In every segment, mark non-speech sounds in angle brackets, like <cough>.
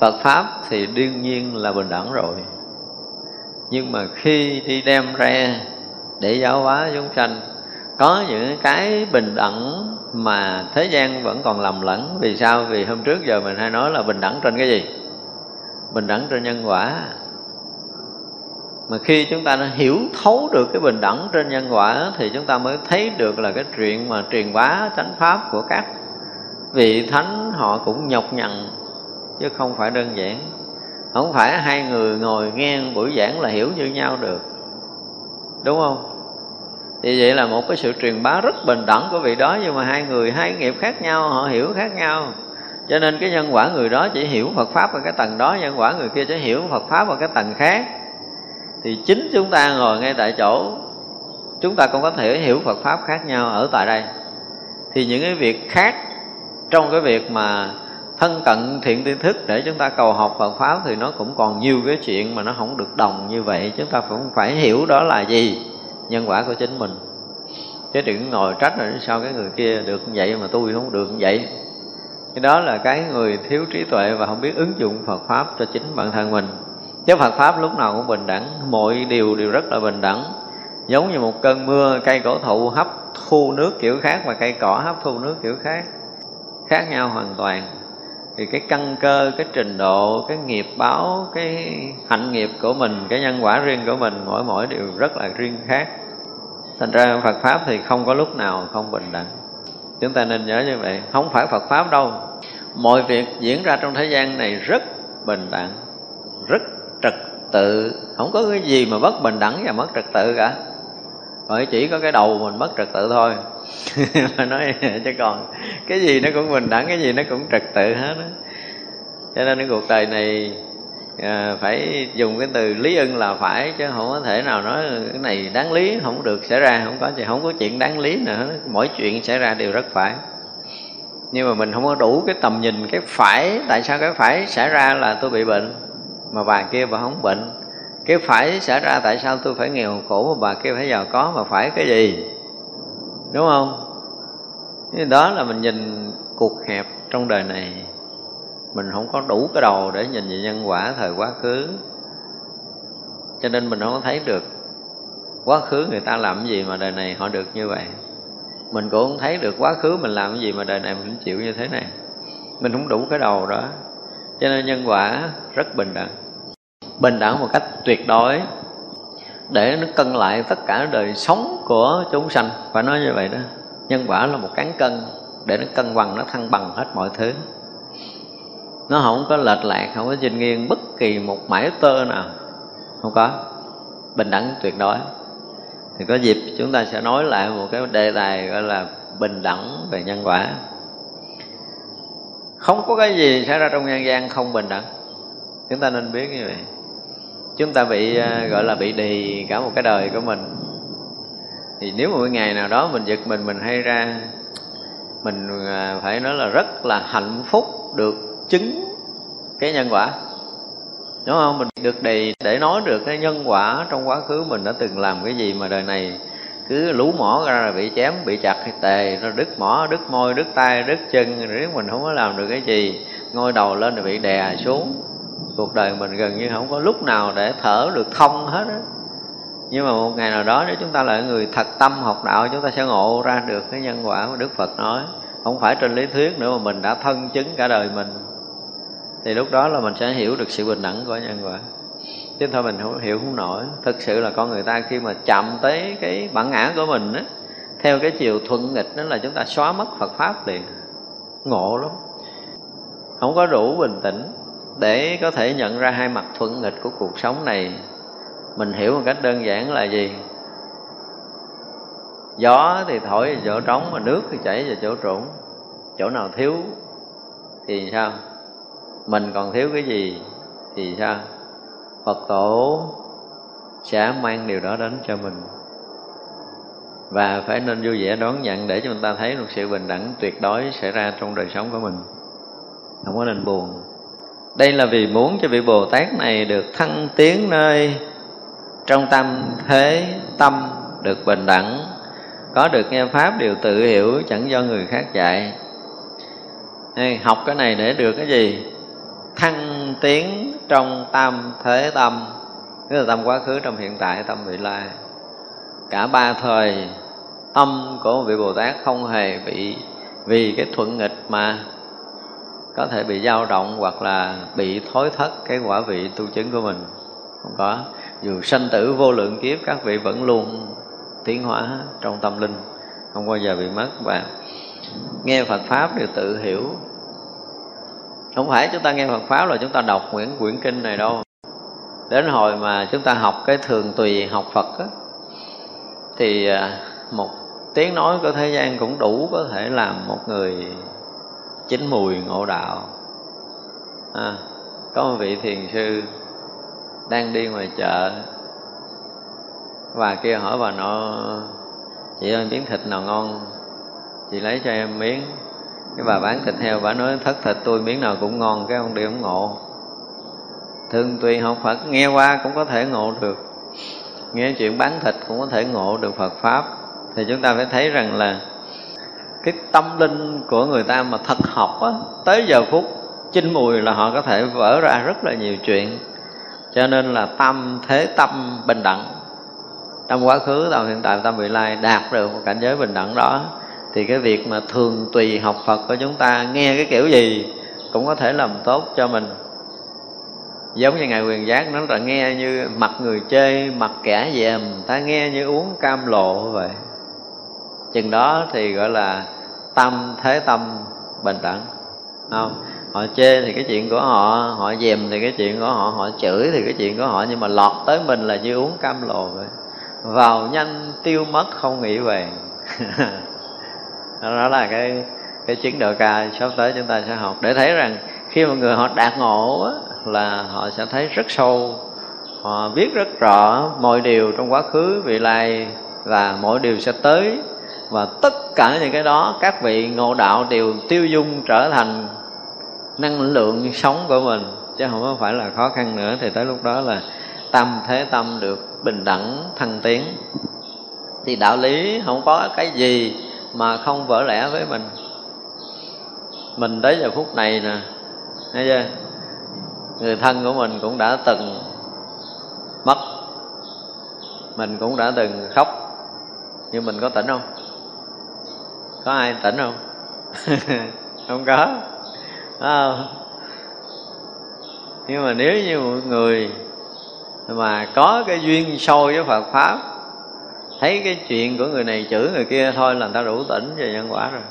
Phật Pháp thì đương nhiên là bình đẳng rồi Nhưng mà khi đi đem ra để giáo hóa chúng sanh, Có những cái bình đẳng mà thế gian vẫn còn lầm lẫn Vì sao? Vì hôm trước giờ mình hay nói là bình đẳng trên cái gì? Bình đẳng trên nhân quả mà khi chúng ta đã hiểu thấu được cái bình đẳng trên nhân quả thì chúng ta mới thấy được là cái chuyện mà truyền bá chánh pháp của các vị thánh họ cũng nhọc nhằn chứ không phải đơn giản. Không phải hai người ngồi nghe buổi giảng là hiểu như nhau được. Đúng không? Thì vậy là một cái sự truyền bá rất bình đẳng của vị đó, nhưng mà hai người hai nghiệp khác nhau, họ hiểu khác nhau. Cho nên cái nhân quả người đó chỉ hiểu Phật pháp ở cái tầng đó, nhân quả người kia chỉ hiểu Phật pháp ở cái tầng khác. Thì chính chúng ta ngồi ngay tại chỗ, chúng ta cũng có thể hiểu Phật pháp khác nhau ở tại đây. Thì những cái việc khác trong cái việc mà thân cận thiện tri thức để chúng ta cầu học Phật pháp thì nó cũng còn nhiều cái chuyện mà nó không được đồng như vậy. Chúng ta cũng phải hiểu đó là gì, nhân quả của chính mình. Chứ đừng ngồi trách rồi sao cái người kia được như vậy mà tôi không được như vậy. Cái đó là cái người thiếu trí tuệ và không biết ứng dụng Phật pháp cho chính bản thân mình. Chứ Phật pháp lúc nào cũng bình đẳng, mọi điều đều rất là bình đẳng. Giống như một cơn mưa, cây cổ thụ hấp thu nước kiểu khác và cây cỏ hấp thu nước kiểu khác. Khác nhau hoàn toàn thì cái căn cơ, cái trình độ, cái nghiệp báo, cái hạnh nghiệp của mình, cái nhân quả riêng của mình, mỗi mỗi đều rất là riêng khác. Thành ra Phật pháp thì không có lúc nào không bình đẳng. Chúng ta nên nhớ như vậy, không phải Phật pháp đâu. Mọi việc diễn ra trong thế gian này rất bình đẳng, rất trật tự. Không có cái gì mà bất bình đẳng và mất trật tự cả bởi chỉ có cái đầu mình mất trật tự thôi. <laughs> Mà nói chứ còn cái gì nó cũng bình đẳng cái gì nó cũng trật tự hết đó. cho nên cái cuộc đời này à, phải dùng cái từ lý ưng là phải chứ không có thể nào nói cái này đáng lý không được xảy ra không có gì không có chuyện đáng lý nữa. Mỗi chuyện xảy ra đều rất phải. Nhưng mà mình không có đủ cái tầm nhìn cái phải tại sao cái phải xảy ra là tôi bị bệnh mà bà kia bà không bệnh cái phải xảy ra tại sao tôi phải nghèo khổ mà bà kia phải giàu có mà phải cái gì? Đúng không? Đó là mình nhìn cuộc hẹp trong đời này. Mình không có đủ cái đầu để nhìn về nhân quả, thời quá khứ. Cho nên mình không có thấy được quá khứ người ta làm cái gì mà đời này họ được như vậy. Mình cũng không thấy được quá khứ mình làm cái gì mà đời này mình chịu như thế này. Mình không đủ cái đầu đó. Cho nên nhân quả rất bình đẳng bình đẳng một cách tuyệt đối để nó cân lại tất cả đời sống của chúng sanh. Phải nói như vậy đó, nhân quả là một cán cân để nó cân bằng, nó thăng bằng hết mọi thứ. Nó không có lệch lạc, không có chênh nghiêng bất kỳ một mảy tơ nào. Không có. Bình đẳng tuyệt đối. Thì có dịp chúng ta sẽ nói lại một cái đề tài gọi là bình đẳng về nhân quả. Không có cái gì xảy ra trong nhân gian không bình đẳng. Chúng ta nên biết như vậy chúng ta bị à, gọi là bị đì cả một cái đời của mình. Thì nếu một ngày nào đó mình giật mình mình hay ra, mình à, phải nói là rất là hạnh phúc được chứng cái nhân quả. Đúng không? Mình được đầy để nói được cái nhân quả trong quá khứ mình đã từng làm cái gì mà đời này cứ lú mỏ ra là bị chém, bị chặt hay tề nó đứt mỏ, đứt môi, đứt tay, đứt chân nếu mình không có làm được cái gì, ngôi đầu lên rồi bị đè xuống cuộc đời mình gần như không có lúc nào để thở được thông hết á. Nhưng mà một ngày nào đó nếu chúng ta là người thật tâm học đạo, chúng ta sẽ ngộ ra được cái nhân quả mà đức phật nói. Không phải trên lý thuyết nữa mà mình đã thân chứng cả đời mình. Thì lúc đó là mình sẽ hiểu được sự bình đẳng của nhân quả. Chứ thôi mình không hiểu không nổi. Thực sự là con người ta khi mà chạm tới cái bản ngã của mình á, theo cái chiều thuận nghịch đó là chúng ta xóa mất Phật pháp liền. Ngộ lắm. Không có đủ bình tĩnh để có thể nhận ra hai mặt thuận nghịch của cuộc sống này, mình hiểu một cách đơn giản là gì? Gió thì thổi vào chỗ trống mà nước thì chảy vào chỗ trũng. Chỗ nào thiếu thì sao? Mình còn thiếu cái gì thì sao? Phật tổ sẽ mang điều đó đến cho mình. Và phải nên vui vẻ đón nhận để cho người ta thấy một sự bình đẳng tuyệt đối xảy ra trong đời sống của mình. Không có nên buồn đây là vì muốn cho vị bồ tát này được thăng tiến nơi trong tâm thế tâm được bình đẳng, có được nghe pháp đều tự hiểu chẳng do người khác dạy. Nên học cái này để được cái gì? Thăng tiến trong tam thế tâm tức là tâm quá khứ trong hiện tại, tâm vị lai. Cả ba thời tâm của vị bồ tát không hề bị vì cái thuận nghịch mà có thể bị dao động hoặc là bị thối thất cái quả vị tu chứng của mình. Không có. Dù sanh tử vô lượng kiếp các vị vẫn luôn tiến hóa trong tâm linh. Không bao giờ bị mất. Và nghe Phật pháp đều tự hiểu. Không phải chúng ta nghe Phật pháp là chúng ta đọc quyển quyển kinh này đâu. Đến hồi mà chúng ta học cái thường tùy học Phật á, thì à, một tiếng nói của thế gian cũng đủ có thể làm một người chín mùi ngộ đạo. À, có một vị thiền sư đang đi ngoài chợ và kia hỏi bà nọ chị ơi miếng thịt nào ngon? Chị lấy cho em miếng. Cái bà bán thịt heo bà nói thất thịt tôi miếng nào cũng ngon cái ông đi ông ngộ. Thường tùy học phật nghe qua cũng có thể ngộ được. Nghe chuyện bán thịt cũng có thể ngộ được phật pháp. Thì chúng ta phải thấy rằng là cái tâm linh của người ta mà thật học á, tới giờ phút chinh mùi là họ có thể vỡ ra rất là nhiều chuyện. Cho nên là tâm, thế tâm bình đẳng. Trong quá khứ tâm hiện tại tâm vị lai đạt được một cảnh giới bình đẳng đó, thì cái việc mà thường tùy học Phật của chúng ta nghe cái kiểu gì cũng có thể làm tốt cho mình. Giống như ngài quyền giác nó là nghe như mặt người chơi, mặt kẻ dèm, ta nghe như uống cam lộ vậy. Chừng đó thì gọi là tâm thế tâm bình đẳng. Không họ chê thì cái chuyện của họ họ dèm thì cái chuyện của họ họ chửi thì cái chuyện của họ nhưng mà lọt tới mình là như uống cam lồ vậy. Vào nhanh tiêu mất không nghĩ về. <laughs> Đó là cái cái chiến độ ca sắp tới chúng ta sẽ học. Để thấy rằng khi mà người họ đạt ngộ á, là họ sẽ thấy rất sâu. Họ biết rất rõ mọi điều trong quá khứ vị lai và mọi điều sẽ tới và tất cả những cái đó, các vị ngộ đạo đều tiêu dung trở thành năng lượng sống của mình. Chứ không phải là khó khăn nữa. Thì tới lúc đó là tâm thế tâm được bình đẳng, thăng tiến. Thì đạo lý không có cái gì mà không vỡ lẽ với mình. Mình tới giờ phút này nè, thấy chưa? Người thân của mình cũng đã từng mất. Mình cũng đã từng khóc. Nhưng mình có tỉnh không? Có ai tỉnh không? <laughs> Không có. À, nhưng mà nếu như một người mà có cái duyên sâu với Phật pháp thấy cái chuyện của người này chửi người kia thôi là người ta đủ tỉnh về nhân quả rồi.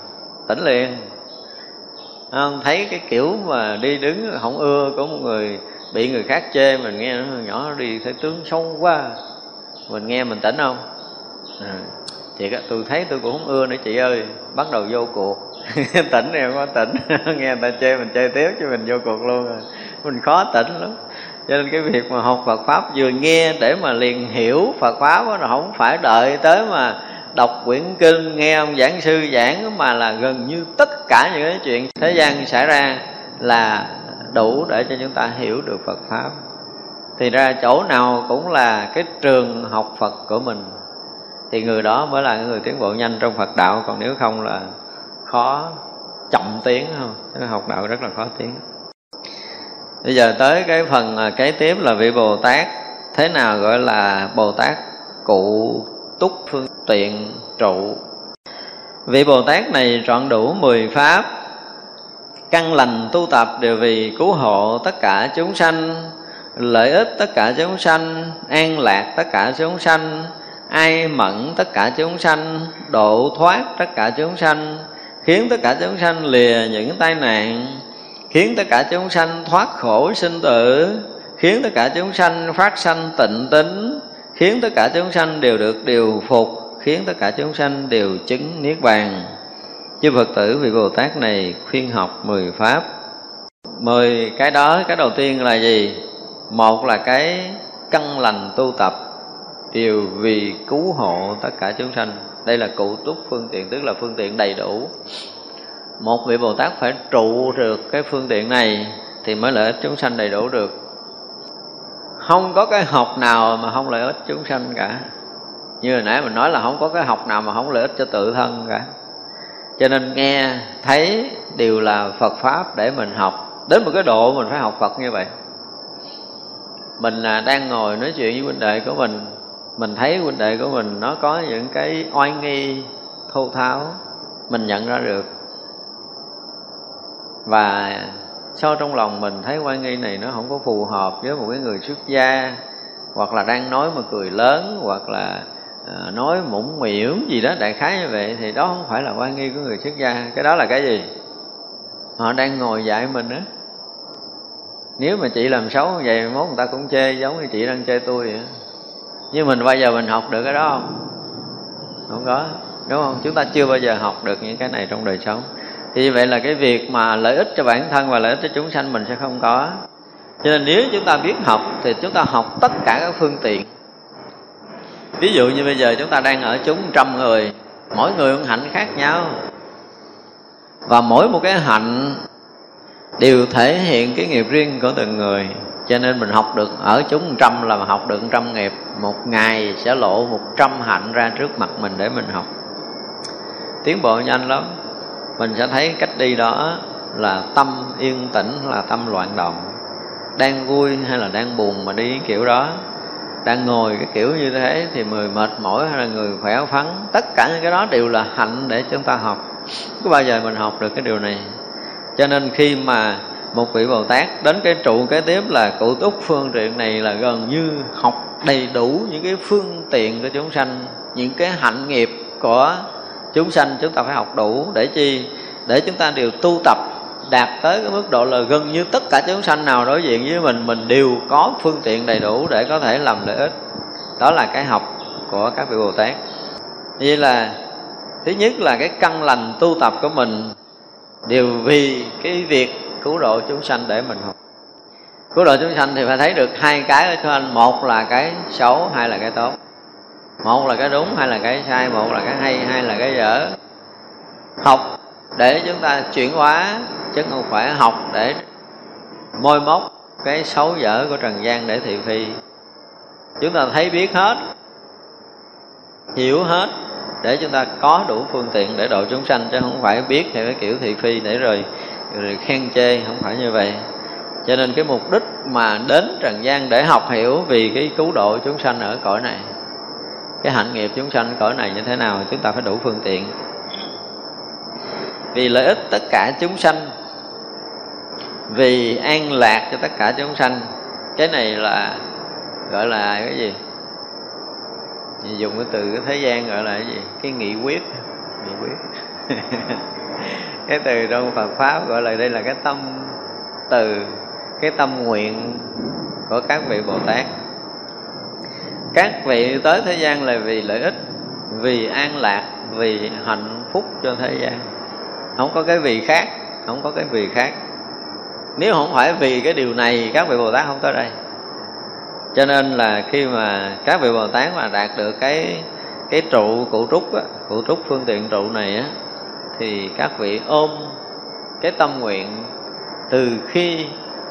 Tỉnh liền. Không? Thấy cái kiểu mà đi đứng không ưa của một người bị người khác chê mình nghe nó nhỏ đi thấy tướng sâu quá. Mình nghe mình tỉnh không? À, chị tôi thấy tôi cũng không ưa nữa chị ơi. Bắt đầu vô cuộc. <laughs> Tỉnh em có tỉnh. <laughs> Nghe người ta chơi mình chơi tiếp chứ mình vô cuộc luôn rồi mình khó tỉnh lắm. Cho nên cái việc mà học Phật pháp vừa nghe để mà liền hiểu Phật pháp đó, là không phải đợi tới mà đọc quyển kinh nghe ông giảng sư giảng mà là gần như tất cả những cái chuyện thế gian xảy ra là đủ để cho chúng ta hiểu được Phật pháp. Thì ra chỗ nào cũng là cái trường học Phật của mình thì người đó mới là người tiến bộ nhanh trong Phật đạo. Còn nếu không là khó chậm tiến không? Học đạo rất là khó tiến. Bây giờ tới cái phần à, kế tiếp là vị bồ tát. Thế nào gọi là bồ tát cụ túc phương tiện trụ? Vị bồ tát này trọn đủ mười pháp, căn lành tu tập đều vì cứu hộ tất cả chúng sanh, lợi ích tất cả chúng sanh, an lạc tất cả chúng sanh ai mẫn tất cả chúng sanh, độ thoát tất cả chúng sanh, khiến tất cả chúng sanh lìa những tai nạn, khiến tất cả chúng sanh thoát khổ sinh tử, khiến tất cả chúng sanh phát sanh tịnh tính, khiến tất cả chúng sanh đều được điều phục, khiến tất cả chúng sanh đều chứng niết bàn. Chư phật tử, vị bồ tát này khuyên học mười pháp. Mười cái đó, cái đầu tiên là gì? Một là cái căn lành tu tập đều vì cứu hộ tất cả chúng sanh. Đây là cụ túc phương tiện, tức là phương tiện đầy đủ. Một vị bồ tát phải trụ được cái phương tiện này thì mới lợi ích chúng sanh đầy đủ được. Không có cái học nào mà không lợi ích chúng sanh cả. Như hồi nãy mình nói là không có cái học nào mà không lợi ích cho tự thân cả. Cho nên nghe, thấy đều là phật pháp để mình học. Đến một cái độ mình phải học phật như vậy. Mình là đang ngồi nói chuyện với huynh đệ của mình mình thấy huynh đệ của mình, nó có những cái oai nghi, thô tháo, mình nhận ra được. Và sau trong lòng mình thấy oai nghi này nó không có phù hợp với một cái người xuất gia, hoặc là đang nói mà cười lớn, hoặc là ờ, nói mũng miễu gì đó, đại khái như vậy, thì đó không phải là oai nghi của người xuất gia. Cái đó là cái gì? Họ đang ngồi dạy mình á. Nếu mà chị làm xấu như vậy, mốt người ta cũng chê, giống như chị đang chê tôi vậy nhưng mình bao giờ mình học được cái đó không? Không có, đúng không? Chúng ta chưa bao giờ học được những cái này trong đời sống. Thì vậy là cái việc mà lợi ích cho bản thân và lợi ích cho chúng sanh mình sẽ không có. Cho nên nếu chúng ta biết học thì chúng ta học tất cả các phương tiện. Ví dụ như bây giờ chúng ta đang ở chúng trăm người, mỗi người một hạnh khác nhau. Và mỗi một cái hạnh đều thể hiện cái nghiệp riêng của từng người cho nên mình học được, ở chúng trăm là học được trăm nghiệp. Một ngày sẽ lộ một trăm hạnh ra trước mặt mình để mình học. Tiến bộ nhanh lắm. Mình sẽ thấy cách đi đó là tâm yên tĩnh, là tâm loạn động. Đang vui hay là đang buồn mà đi kiểu đó. Đang ngồi cái kiểu như thế thì người mệt mỏi hay là người khỏe phắn tất cả những cái đó đều là hạnh để chúng ta học. Có bao giờ mình học được cái điều này? Cho nên khi mà một vị bồ tát đến cái trụ kế tiếp là cụ túc phương tiện này là gần như học đầy đủ những cái phương tiện của chúng sanh, những cái hạnh nghiệp của chúng sanh chúng ta phải học đủ để chi? Để chúng ta đều tu tập, đạt tới cái mức độ là gần như tất cả chúng sanh nào đối diện với mình mình đều có phương tiện đầy đủ để có thể làm lợi ích. Đó là cái học của các vị bồ tát. Như là, thứ nhất là cái căn lành tu tập của mình, đều vì cái việc cứu độ chúng sanh để mình học. Cứu độ chúng sanh thì phải thấy được hai cái ở trên. một là cái xấu hai là cái tốt. Một là cái đúng hai là cái sai. Một là cái hay hai là cái dở. Học để chúng ta chuyển hóa chứ không phải học để môi móc cái xấu dở của trần gian để thị phi. Chúng ta thấy biết hết hiểu hết để chúng ta có đủ phương tiện để độ chúng sanh chứ không phải biết theo cái kiểu thị phi để rồi, rồi khen chê, không phải như vậy. Cho nên cái mục đích mà đến trần gian để học hiểu vì cái cứu độ chúng sanh ở cõi này, cái hạnh nghiệp chúng sanh cõi này như thế nào, chúng ta phải đủ phương tiện. Vì lợi ích tất cả chúng sanh, vì an lạc cho tất cả chúng sanh, cái này là gọi là cái gì? Dùng cái từ cái thế gian gọi là cái gì? Cái nghị quyết. Nghị quyết. <laughs> <laughs> cái từ trong Phật pháp gọi là đây là cái tâm từ cái tâm nguyện của các vị Bồ Tát. Các vị tới thế gian là vì lợi ích vì an lạc vì hạnh phúc cho thế gian. Không có cái vì khác không có cái vì khác. Nếu không phải vì cái điều này các vị bồ tát không tới đây. Cho nên là khi mà các vị bồ tát mà đạt được cái cái trụ cụ trúc á, cụ trúc phương tiện trụ này á thì các vị ôm cái tâm nguyện từ khi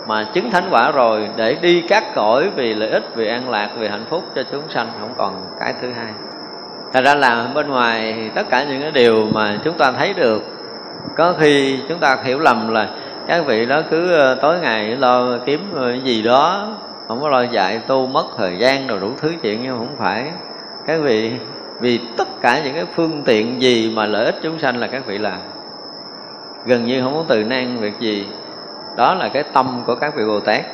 mà chứng thánh quả rồi để đi các cõi vì lợi ích, vì an lạc, vì hạnh phúc cho chúng sanh, không còn cái thứ hai. Thật ra là bên ngoài thì tất cả những cái điều mà chúng ta thấy được, có khi chúng ta hiểu lầm là các vị đó cứ ờ, tối ngày lo kiếm ờ, cái gì đó, không có lo dạy tu mất thời gian rồi đủ thứ chuyện, nhưng không phải. Các vị vì tất cả những cái phương tiện gì mà lợi ích chúng sanh là các vị làm. Gần như không có từ nan việc gì. Đó là cái tâm của các vị bồ tát.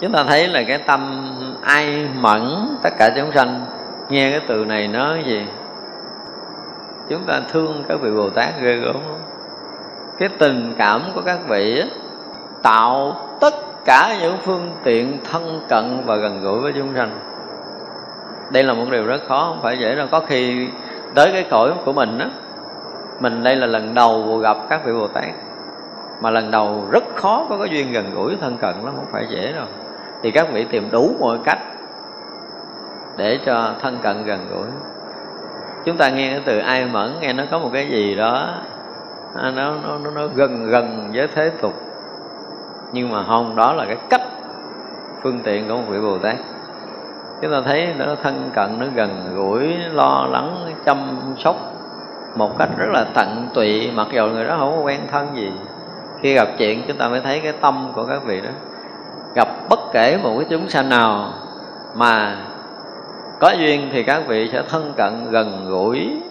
Chúng ta thấy là cái tâm ai mẫn, tất cả chúng sanh, nghe cái từ này nói gì? Chúng ta thương các vị bồ tát ghê gớm cái tình cảm của các vị tạo tất cả những phương tiện thân cận và gần gũi với chúng sanh đây là một điều rất khó không phải dễ đâu. Có khi tới cái cõi của mình á mình đây là lần đầu gặp các vị bồ tát mà lần đầu rất khó có cái duyên gần gũi thân cận lắm không phải dễ đâu. Thì các vị tìm đủ mọi cách để cho thân cận gần gũi. Chúng ta nghe cái từ ai mẫn nghe nó có một cái gì đó à, nó nó nó, nó gần gần với thế tục. Nhưng mà không đó là cái cách phương tiện của một vị bồ tát chúng ta thấy nó thân cận, nó gần gũi, lo lắng, chăm sóc một cách rất là tận tụy. Mặc dù người đó không có quen thân gì, khi gặp chuyện chúng ta mới thấy cái tâm của các vị đó. Gặp bất kể một cái chúng sanh nào mà có duyên thì các vị sẽ thân cận, gần gũi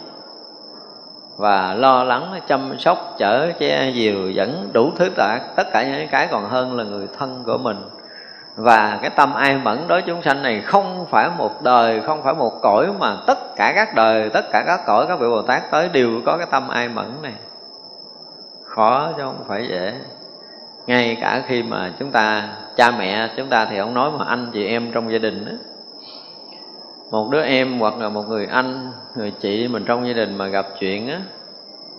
và lo lắng, chăm sóc, chở che, dìu dẫn đủ thứ tạc tất cả những cái còn hơn là người thân của mình và cái tâm ai mẫn đối chúng sanh này không phải một đời, không phải một cõi mà tất cả các đời, tất cả các cõi, các vị bồ tát tới đều có cái tâm ai mẫn này. Khó chứ không phải dễ. Ngay cả khi mà chúng ta, cha mẹ chúng ta thì không nói mà anh chị em trong gia đình đó một đứa em hoặc là một người anh, người chị mình trong gia đình mà gặp chuyện á,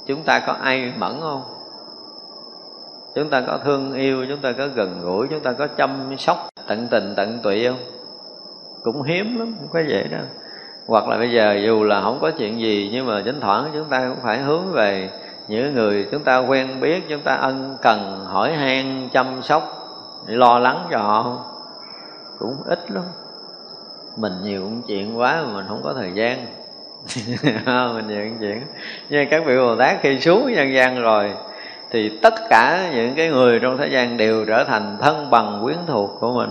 chúng ta có ai mẫn không? Chúng ta có thương yêu, chúng ta có gần gũi, chúng ta có chăm sóc tận tình, tận tụy không? Cũng hiếm lắm, không có vậy đâu hoặc là bây giờ dù là không có chuyện gì, nhưng mà chính thoảng chúng ta cũng phải hướng về những người chúng ta quen biết, chúng ta ân cần, hỏi han, chăm sóc, lo lắng cho họ. Cũng ít lắm. Mình nhiều chuyện quá mà mình không có thời gian. <laughs> Mình nhiều chuyện. Nhưng các vị bồ tát khi xuống nhân gian rồi thì tất cả những cái người trong thế gian đều trở thành thân bằng quyến thuộc của mình.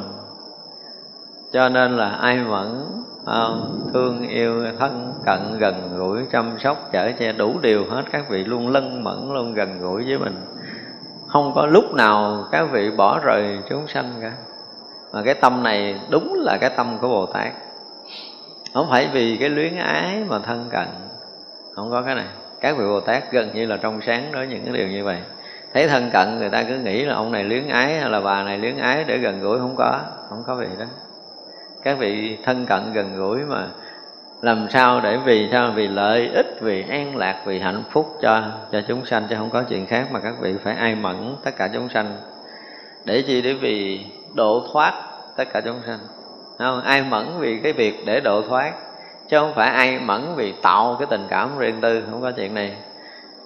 Cho nên là ai mẫn không? thương yêu, thân cận, gần gũi, chăm sóc, chở che đủ điều hết, các vị luôn lân mẫn, luôn gần gũi với mình. Không có lúc nào các vị bỏ rời chúng sanh cả. Mà cái tâm này đúng là cái tâm của bồ tát. Không phải vì cái luyến ái mà thân cận. Không có cái này các vị bồ tát gần như là trong sáng đối những cái điều như vậy. Thấy thân cận người ta cứ nghĩ là ông này luyến ái hay là bà này luyến ái để gần gũi, không có. Không có vị đó. Các vị thân cận gần gũi mà làm sao để vì sao? Vì lợi ích, vì an lạc, vì hạnh phúc cho cho chúng sanh, chứ không có chuyện khác mà các vị phải ai mẫn tất cả chúng sanh. Để chi? Để vì độ thoát tất cả chúng sanh. Không? Ai mẫn vì cái việc để độ thoát chứ không phải ai mẫn vì tạo cái tình cảm riêng tư, không có chuyện này.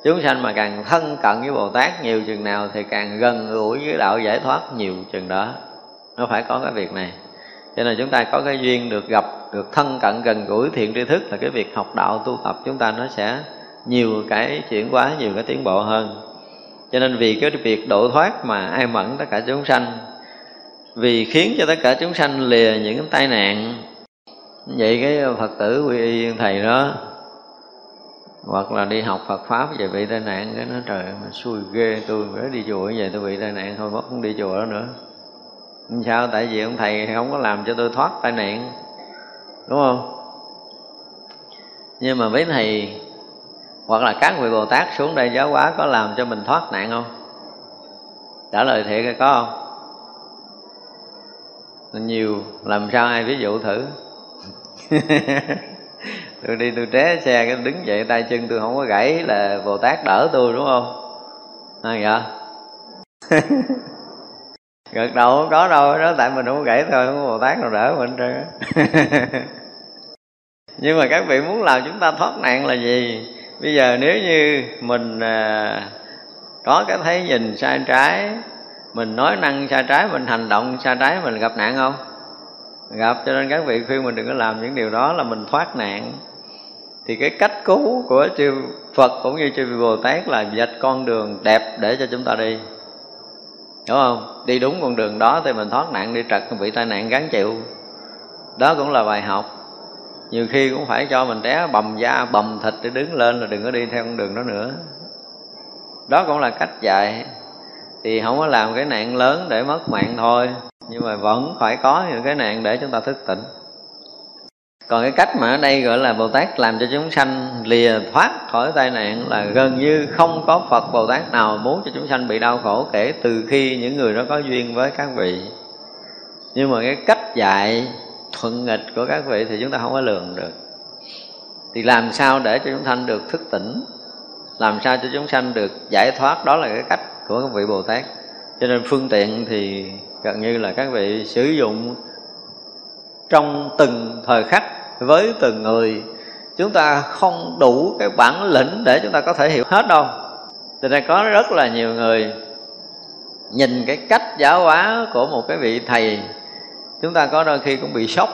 Chúng sanh mà càng thân cận với bồ tát nhiều chừng nào thì càng gần gũi với đạo giải thoát nhiều chừng đó. Nó phải có cái việc này. Cho nên chúng ta có cái duyên được gặp, được thân cận, gần gũi, thiện tri thức là cái việc học đạo, tu tập chúng ta nó sẽ nhiều cái chuyển hóa, nhiều cái tiến bộ hơn. Cho nên vì cái việc độ thoát mà ai mẫn tất cả chúng sanh, vì khiến cho tất cả chúng sanh lìa những cái tai nạn vậy cái phật tử quy y thầy đó, hoặc là đi học Phật pháp về bị tai nạn, cái nó trời, mà xui ghê, tôi mới đi chùa như vậy tôi bị tai nạn, thôi mất không đi chùa đó nữa. Sao, tại vì ông thầy không có làm cho tôi thoát tai nạn, đúng không? Nhưng mà mấy thầy, hoặc là các vị bồ tát xuống đây giáo hóa có làm cho mình thoát nạn không? Trả lời thiệt có. Không nhiều, làm sao ai ví dụ thử? <laughs> tôi đi tôi té xe cái đứng dậy tay chân tôi không có gãy là bồ tát đỡ tôi đúng không? À, dạ. <laughs> Gật đầu không có đâu đó tại mình không có gãy thôi không có bồ tát nào đỡ mình trơn <laughs> nhưng mà các vị muốn làm chúng ta thoát nạn là gì? Bây giờ nếu như mình à, có cái thấy nhìn sai trái mình nói năng sai trái mình hành động sai trái mình gặp nạn không? Gặp, cho nên các vị khuyên mình đừng có làm những điều đó là mình thoát nạn. Thì cái cách cứu của chư Phật cũng như chư Bồ Tát là dạch con đường đẹp để cho chúng ta đi. Đúng không? Đi đúng con đường đó thì mình thoát nạn, đi trật bị tai nạn gắn chịu. Đó cũng là bài học. Nhiều khi cũng phải cho mình té bầm da, bầm thịt để đứng lên là đừng có đi theo con đường đó nữa. Đó cũng là cách dạy. Thì không có làm cái nạn lớn để mất mạng thôi nhưng mà vẫn phải có những cái nạn để chúng ta thức tỉnh. Còn cái cách mà ở đây gọi là bồ tát làm cho chúng sanh lìa thoát khỏi tai nạn là gần như không có phật bồ tát nào muốn cho chúng sanh bị đau khổ kể từ khi những người đó có duyên với các vị. Nhưng mà cái cách dạy thuận nghịch của các vị thì chúng ta không có lường được. Thì làm sao để cho chúng sanh được thức tỉnh? Làm sao cho chúng sanh được giải thoát? Đó là cái cách của các vị bồ tát. Cho nên phương tiện thì gần như là các vị sử dụng trong từng thời khắc với từng người. Chúng ta không đủ cái bản lĩnh để chúng ta có thể hiểu hết đâu. Cho nên có rất là nhiều người nhìn cái cách giáo hóa của một cái vị thầy, chúng ta có đôi khi cũng bị sốc.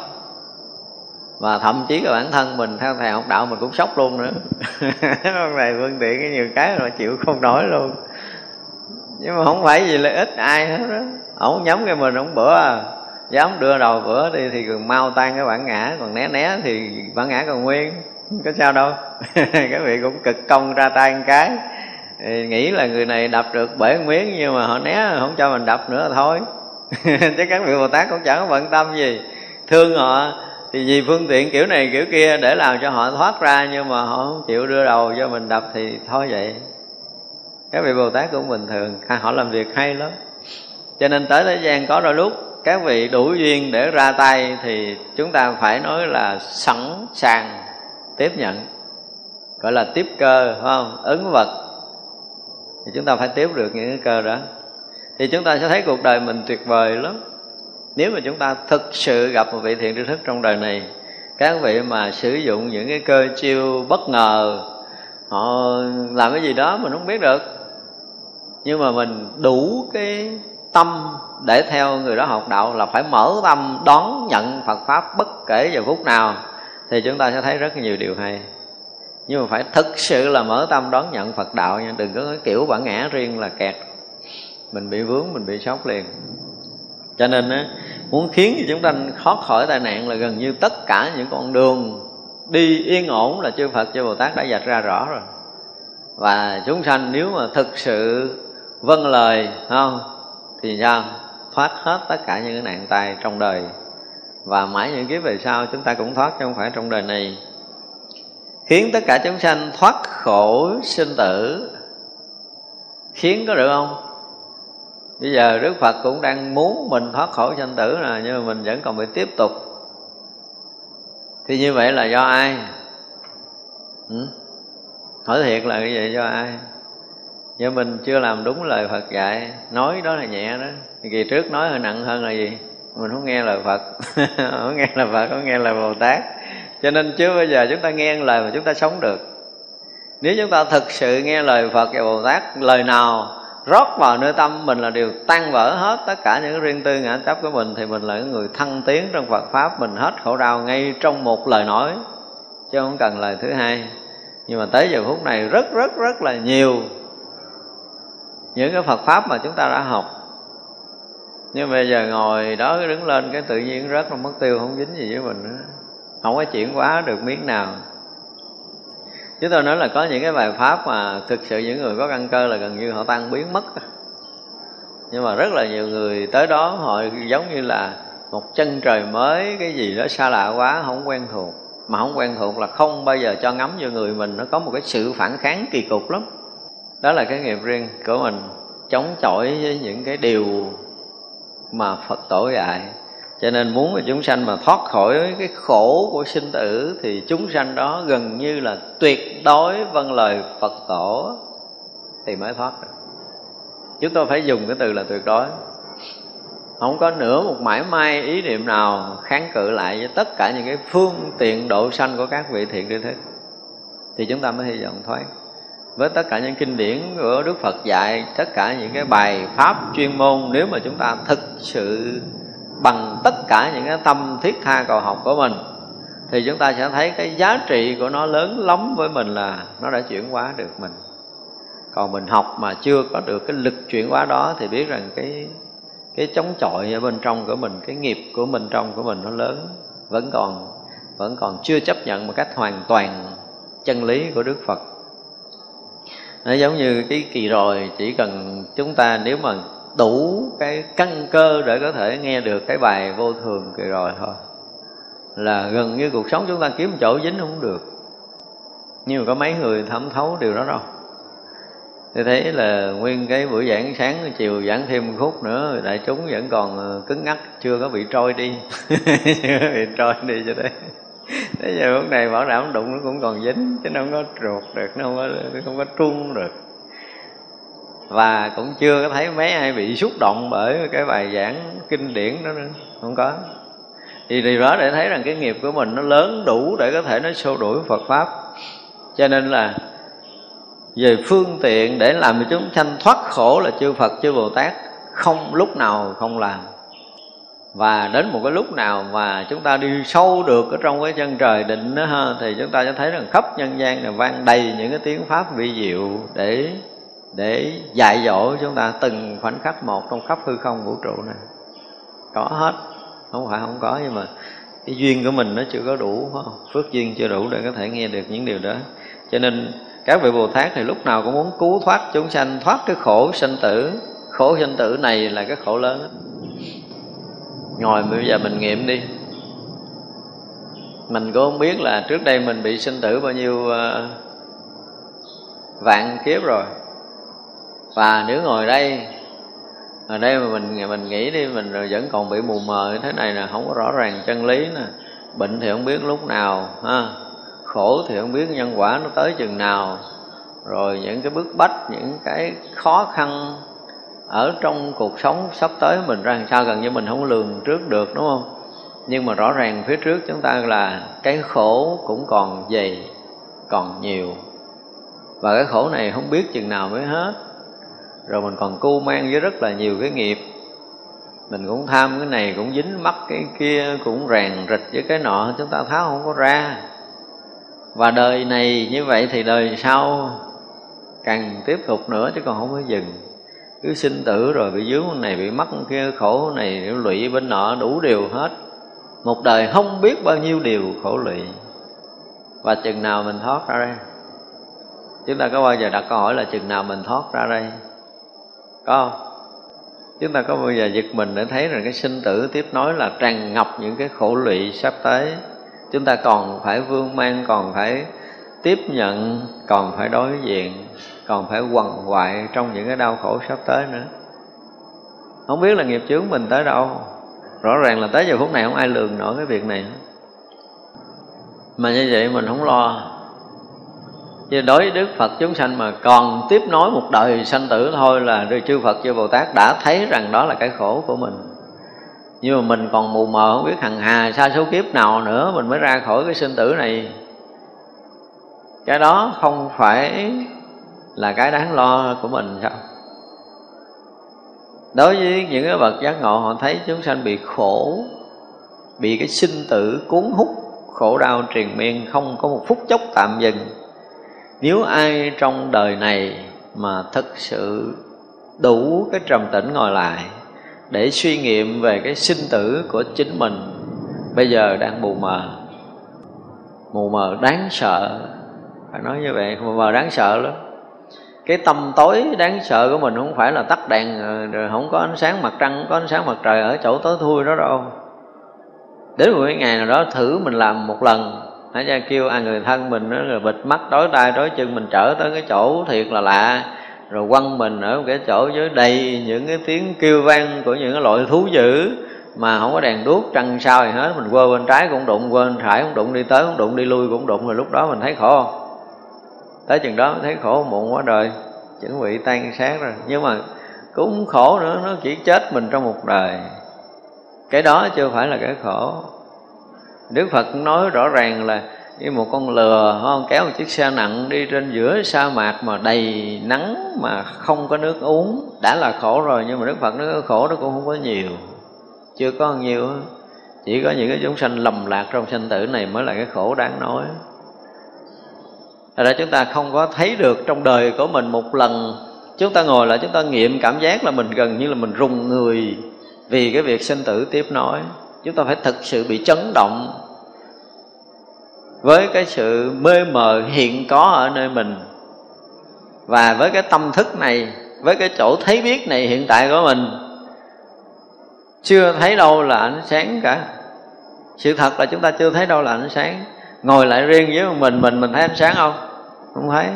Và thậm chí là bản thân mình, theo thầy học đạo mình cũng sốc luôn nữa. <laughs> Ông này phương tiện cái nhiều cái mà chịu không nổi luôn nhưng mà không phải gì lợi ích ai hết đó. Ổng nhắm cái mình, ổng bữa à. Dám đưa đầu bữa đi thì còn mau tan cái bản ngã, còn né né thì bản ngã còn nguyên. Có sao đâu. <laughs> Các vị cũng cực công ra tay một cái. Thì nghĩ là người này đập được bể miếng nhưng mà họ né, không cho mình đập nữa là thôi. <laughs> Chứ các vị bồ tát cũng chẳng có bận tâm gì. Thương họ thì vì phương tiện kiểu này kiểu kia để làm cho họ thoát ra nhưng mà họ không chịu đưa đầu cho mình đập thì thôi vậy các vị bồ tát cũng bình thường à, họ làm việc hay lắm. Cho nên tới thế gian có đôi lúc các vị đủ duyên để ra tay thì chúng ta phải nói là sẵn sàng tiếp nhận gọi là tiếp cơ phải không? Ứng vật. Thì chúng ta phải tiếp được những cái cơ đó. Thì chúng ta sẽ thấy cuộc đời mình tuyệt vời lắm. Nếu mà chúng ta thực sự gặp một vị thiện tri thức trong đời này các vị mà sử dụng những cái cơ chiêu bất ngờ họ làm cái gì đó mình không biết được nhưng mà mình đủ cái tâm để theo người đó học đạo là phải mở tâm đón nhận Phật pháp bất kể giờ phút nào thì chúng ta sẽ thấy rất nhiều điều hay. Nhưng mà phải thực sự là mở tâm đón nhận Phật đạo nha đừng có cái kiểu bản ngã riêng là kẹt. Mình bị vướng mình bị sốc liền. Cho nên á, muốn khiến cho chúng ta thoát khỏi tai nạn là gần như tất cả những con đường đi yên ổn là chư Phật chư Bồ Tát đã dạch ra rõ rồi. Và chúng sanh nếu mà thực sự vâng lời, không? Thì sao? Thoát hết tất cả những cái nạn tai trong đời. Và mãi những kiếp về sau chúng ta cũng thoát chứ không phải trong đời này. Khiến tất cả chúng sanh thoát khổ sinh tử. Khiến có được không? Bây giờ đức phật cũng đang muốn mình thoát khổ sinh tử nè nhưng mà mình vẫn còn phải tiếp tục. Thì như vậy là do ai? Ừ? hỏi thiệt là cái gì? Do ai? Và mình chưa làm đúng lời Phật dạy. Nói đó là nhẹ đó. Kỳ trước nói hơi nặng hơn là gì? Mình không nghe lời Phật. <laughs> Không nghe lời Phật, không nghe lời Bồ Tát. Cho nên chưa bao giờ chúng ta nghe lời mà chúng ta sống được. Nếu chúng ta thực sự nghe lời Phật và Bồ Tát, lời nào rót vào nơi tâm mình là điều tan vỡ hết tất cả những riêng tư ngã chấp của mình, thì mình là người thăng tiến trong Phật pháp. Mình hết khổ đau ngay trong một lời nói, chứ không cần lời thứ hai. Nhưng mà tới giờ phút này rất rất rất là nhiều những cái Phật pháp mà chúng ta đã học. Nhưng bây giờ ngồi đó đứng lên cái tự nhiên rất là mất tiêu, không dính gì với mình nữa. Không có chuyển hóa được miếng nào. Chúng tôi nói là có những cái bài pháp mà thực sự những người có căn cơ là gần như họ tan biến mất nhưng mà rất là nhiều người tới đó, họ giống như là một chân trời mới, cái gì đó xa lạ quá, không quen thuộc. Mà không quen thuộc là không bao giờ cho ngắm vô người mình, nó có một cái sự phản kháng kỳ cục lắm đó là cái nghiệp riêng của mình, chống chọi với những cái điều mà phật tổ dạy. Cho nên muốn mà chúng sanh mà thoát khỏi cái khổ của sinh tử thì chúng sanh đó gần như là tuyệt đối vâng lời phật tổ thì mới thoát được. Chúng tôi phải dùng cái từ là tuyệt đối. Không có nửa một mãi may ý niệm nào kháng cự lại với tất cả những cái phương tiện độ sanh của các vị thiện tri thức. Thì chúng ta mới hy vọng thoát với tất cả những kinh điển của Đức Phật dạy, tất cả những cái bài pháp chuyên môn, nếu mà chúng ta thực sự bằng tất cả những cái tâm thiết tha cầu học của mình, thì chúng ta sẽ thấy cái giá trị của nó lớn lắm với mình là nó đã chuyển hóa được mình. Còn mình học mà chưa có được cái lực chuyển hóa đó thì biết rằng cái cái chống chọi ở bên trong của mình, cái nghiệp của mình trong của mình nó lớn, vẫn còn vẫn còn chưa chấp nhận một cách hoàn toàn chân lý của Đức Phật nó giống như cái kỳ rồi, chỉ cần chúng ta nếu mà đủ cái căn cơ để có thể nghe được cái bài vô thường kỳ rồi thôi, là gần như cuộc sống chúng ta kiếm chỗ dính không được. Nhưng mà có mấy người thẩm thấu điều đó đâu. Tôi thấy là nguyên cái buổi giảng sáng, chiều giảng thêm một khúc nữa, đại chúng vẫn còn ờ, cứng ngắc, chưa có bị trôi đi. <laughs> Chưa có bị trôi đi cho đấy Thế giờ lúc này bảo đảm đụng nó cũng còn dính, chứ nó không có ruột được, nó không có, nó không có trung được. Và cũng chưa có thấy mấy ai bị xúc động bởi cái bài giảng kinh điển đó nữa, không có. Thì điều đó để thấy rằng cái nghiệp của mình nó lớn đủ để có thể nó xô đuổi Phật pháp. Cho nên là về phương tiện để làm cho chúng sanh thoát khổ là chư Phật, chư Bồ Tát không lúc nào không làm và đến một cái lúc nào mà chúng ta đi sâu được ở trong cái chân trời định đó ha, thì chúng ta sẽ thấy rằng khắp nhân gian này vang đầy những cái tiếng pháp vi diệu để để dạy dỗ chúng ta từng khoảnh khắc một trong khắp hư không vũ trụ này. Có hết, không phải không có nhưng mà cái duyên của mình nó chưa có đủ phước duyên chưa đủ để có thể nghe được những điều đó. Cho nên các vị bồ tát thì lúc nào cũng muốn cứu thoát chúng sanh, thoát cái khổ sanh tử. Khổ sanh tử này là cái khổ lớn ngồi bây giờ mình nghiệm đi. Mình cũng không biết là trước đây mình bị sinh tử bao nhiêu uh, vạn kiếp rồi. Và nếu ngồi đây ở đây mà mình mình nghĩ đi mình rồi vẫn còn bị mù mờ như thế này nè không có rõ ràng chân lý nè. Bệnh thì không biết lúc nào ha. Khổ thì không biết nhân quả nó tới chừng nào. Rồi những cái bức bách những cái khó khăn ở trong cuộc sống sắp tới mình ra làm sao gần như mình không lường trước được, đúng không? Nhưng mà rõ ràng phía trước chúng ta là cái khổ cũng còn dày, còn nhiều. Và cái khổ này không biết chừng nào mới hết. Rồi mình còn cu mang với rất là nhiều cái nghiệp. Mình cũng tham cái này, cũng dính mắc cái kia, cũng ràng rịch với cái nọ, chúng ta tháo không có ra. Và đời này như vậy thì đời sau càng tiếp tục nữa chứ còn không có dừng cứ sinh tử rồi bị dướng này bị mắc kia, khổ này lụy bên nọ đủ điều hết. Một đời không biết bao nhiêu điều khổ lụy. Và chừng nào mình thoát ra đây? Chúng ta có bao giờ đặt câu hỏi là chừng nào mình thoát ra đây? Có không? Chúng ta có bao giờ giật mình để thấy rằng cái sinh tử tiếp nối là tràn ngập những cái khổ lụy sắp tới? Chúng ta còn phải vương mang, còn phải tiếp nhận, còn phải đối diện còn phải quằn quại trong những cái đau khổ sắp tới nữa. Không biết là nghiệp chướng mình tới đâu. Rõ ràng là tới giờ phút này không ai lường nổi cái việc này. Mà như vậy mình không lo. Chứ đối với đức phật chúng sanh mà còn tiếp nối một đời sanh tử thôi là rồi chư phật chư bồ tát đã thấy rằng đó là cái khổ của mình. Nhưng mà mình còn mù mờ không biết hằng hà xa số kiếp nào nữa mình mới ra khỏi cái sinh tử này. Cái đó không phải là cái đáng lo của mình sao? Đối với những cái bậc giác ngộ, họ thấy chúng sanh bị khổ, bị cái sinh tử cuốn hút, khổ đau triền miên, không có một phút chốc tạm dừng. Nếu ai trong đời này mà thực sự đủ cái trầm tĩnh ngồi lại để suy nghiệm về cái sinh tử của chính mình, bây giờ đang mù mờ. Mù mờ đáng sợ. Phải nói như vậy, mù mờ đáng sợ lắm cái tâm tối đáng sợ của mình không phải là tắt đèn ờ, rồi không có ánh sáng mặt trăng, không có ánh sáng mặt trời ở chỗ tối thui đó đâu. Đến một cái ngày nào đó thử mình làm một lần hãy ra kêu ai người thân mình đó rồi bịt mắt, đối tay, đối chân mình trở tới cái chỗ thiệt là lạ. Rồi quăng mình ở một cái chỗ dưới đầy những cái tiếng kêu vang của những cái loại thú dữ mà không có đèn đuốc, trăng sao gì hết. Mình quơ bên trái cũng đụng quên bên phải cũng đụng, đi tới cũng đụng, đi lui cũng đụng, rồi lúc đó mình thấy khổ. không tới chừng đó thấy khổ muộn quá đời chuẩn bị tan xác rồi. Nhưng mà cũng khổ nữa, nó chỉ chết mình trong một đời. Cái đó chưa phải là cái khổ. Đức phật nói rõ ràng là như một con lừa không? Kéo một chiếc xe nặng đi trên giữa sa mạc mà đầy nắng mà không có nước uống. Đã là khổ rồi, nhưng mà đức phật nói khổ nó cũng không có nhiều. Chưa có nhiều chỉ có những cái chúng sanh lầm lạc trong sanh tử này mới là cái khổ đáng nói ra chúng ta không có thấy được trong đời của mình một lần. Chúng ta ngồi lại, chúng ta nghiệm cảm giác là mình gần như là mình rùng người Vì cái việc sinh tử tiếp nối. Chúng ta phải thực sự bị chấn động Với cái sự mê mờ hiện có ở nơi mình. Và với cái tâm thức này, Với cái chỗ thấy biết này hiện tại của mình, Chưa thấy đâu là ánh sáng cả. Sự thật là chúng ta chưa thấy đâu là ánh sáng. Ngồi lại riêng với mình Mình mình thấy ánh sáng không? Không thấy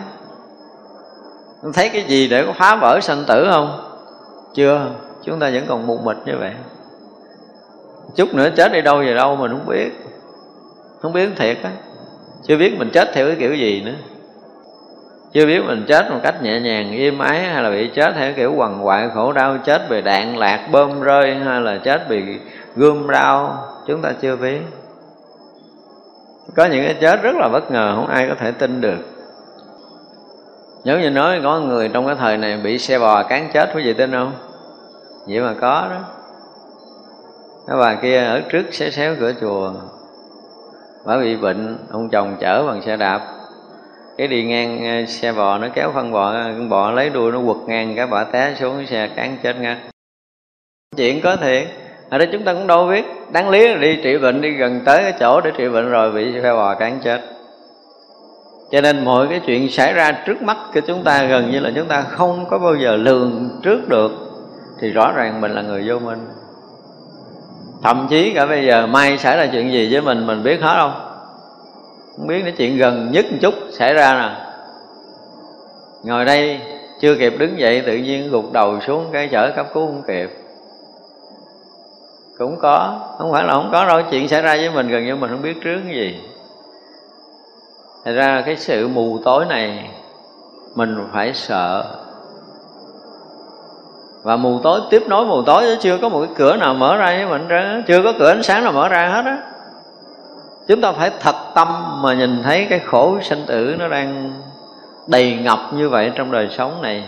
không thấy cái gì để có phá vỡ sanh tử không? Chưa. Chúng ta vẫn còn mù mịt như vậy. Chút nữa chết đi đâu về đâu mình không biết. Không biết thiệt á. Chưa biết mình chết theo cái kiểu gì nữa. Chưa biết mình chết một cách nhẹ nhàng, im ái hay là bị chết theo kiểu quằn quại, khổ đau, chết vì đạn, lạc, bơm rơi hay là chết vì gươm đau chúng ta chưa biết. Có những cái chết rất là bất ngờ, không ai có thể tin được giống như nói có người trong cái thời này bị xe bò cán chết, quý vị tin không? Vậy mà có đó. Cái bà kia ở trước xé xéo cửa chùa. Bà bị bệnh, ông chồng chở bằng xe đạp. Cái đi ngang ờ, xe bò nó kéo phân bò, con bò lấy đuôi nó quật ngang, cái bà té xuống xe cán chết ngay. chuyện có thiệt. Ở đây chúng ta cũng đâu biết. Đáng lý là đi trị bệnh, đi gần tới cái chỗ để trị bệnh rồi bị xe bò cán chết cho nên mọi cái chuyện xảy ra trước mắt của chúng ta gần như là chúng ta không có bao giờ lường trước được. Thì rõ ràng mình là người vô minh. Thậm chí cả bây giờ may xảy ra chuyện gì với mình mình biết hết không? Không biết cái chuyện gần nhất một chút xảy ra nè. Ngồi đây, chưa kịp đứng dậy, tự nhiên gục đầu xuống cái chở cấp cứu không kịp. Cũng có, không phải là không có đâu, chuyện xảy ra với mình gần như mình không biết trước cái gì. Thật ra cái sự mù tối này mình phải sợ. Và mù tối, tiếp nối mù tối chứ chưa có một cái cửa nào mở ra với mình ra, chưa có cửa ánh sáng nào mở ra hết á. Chúng ta phải thật tâm mà nhìn thấy cái khổ sinh tử nó đang đầy ngập như vậy trong đời sống này.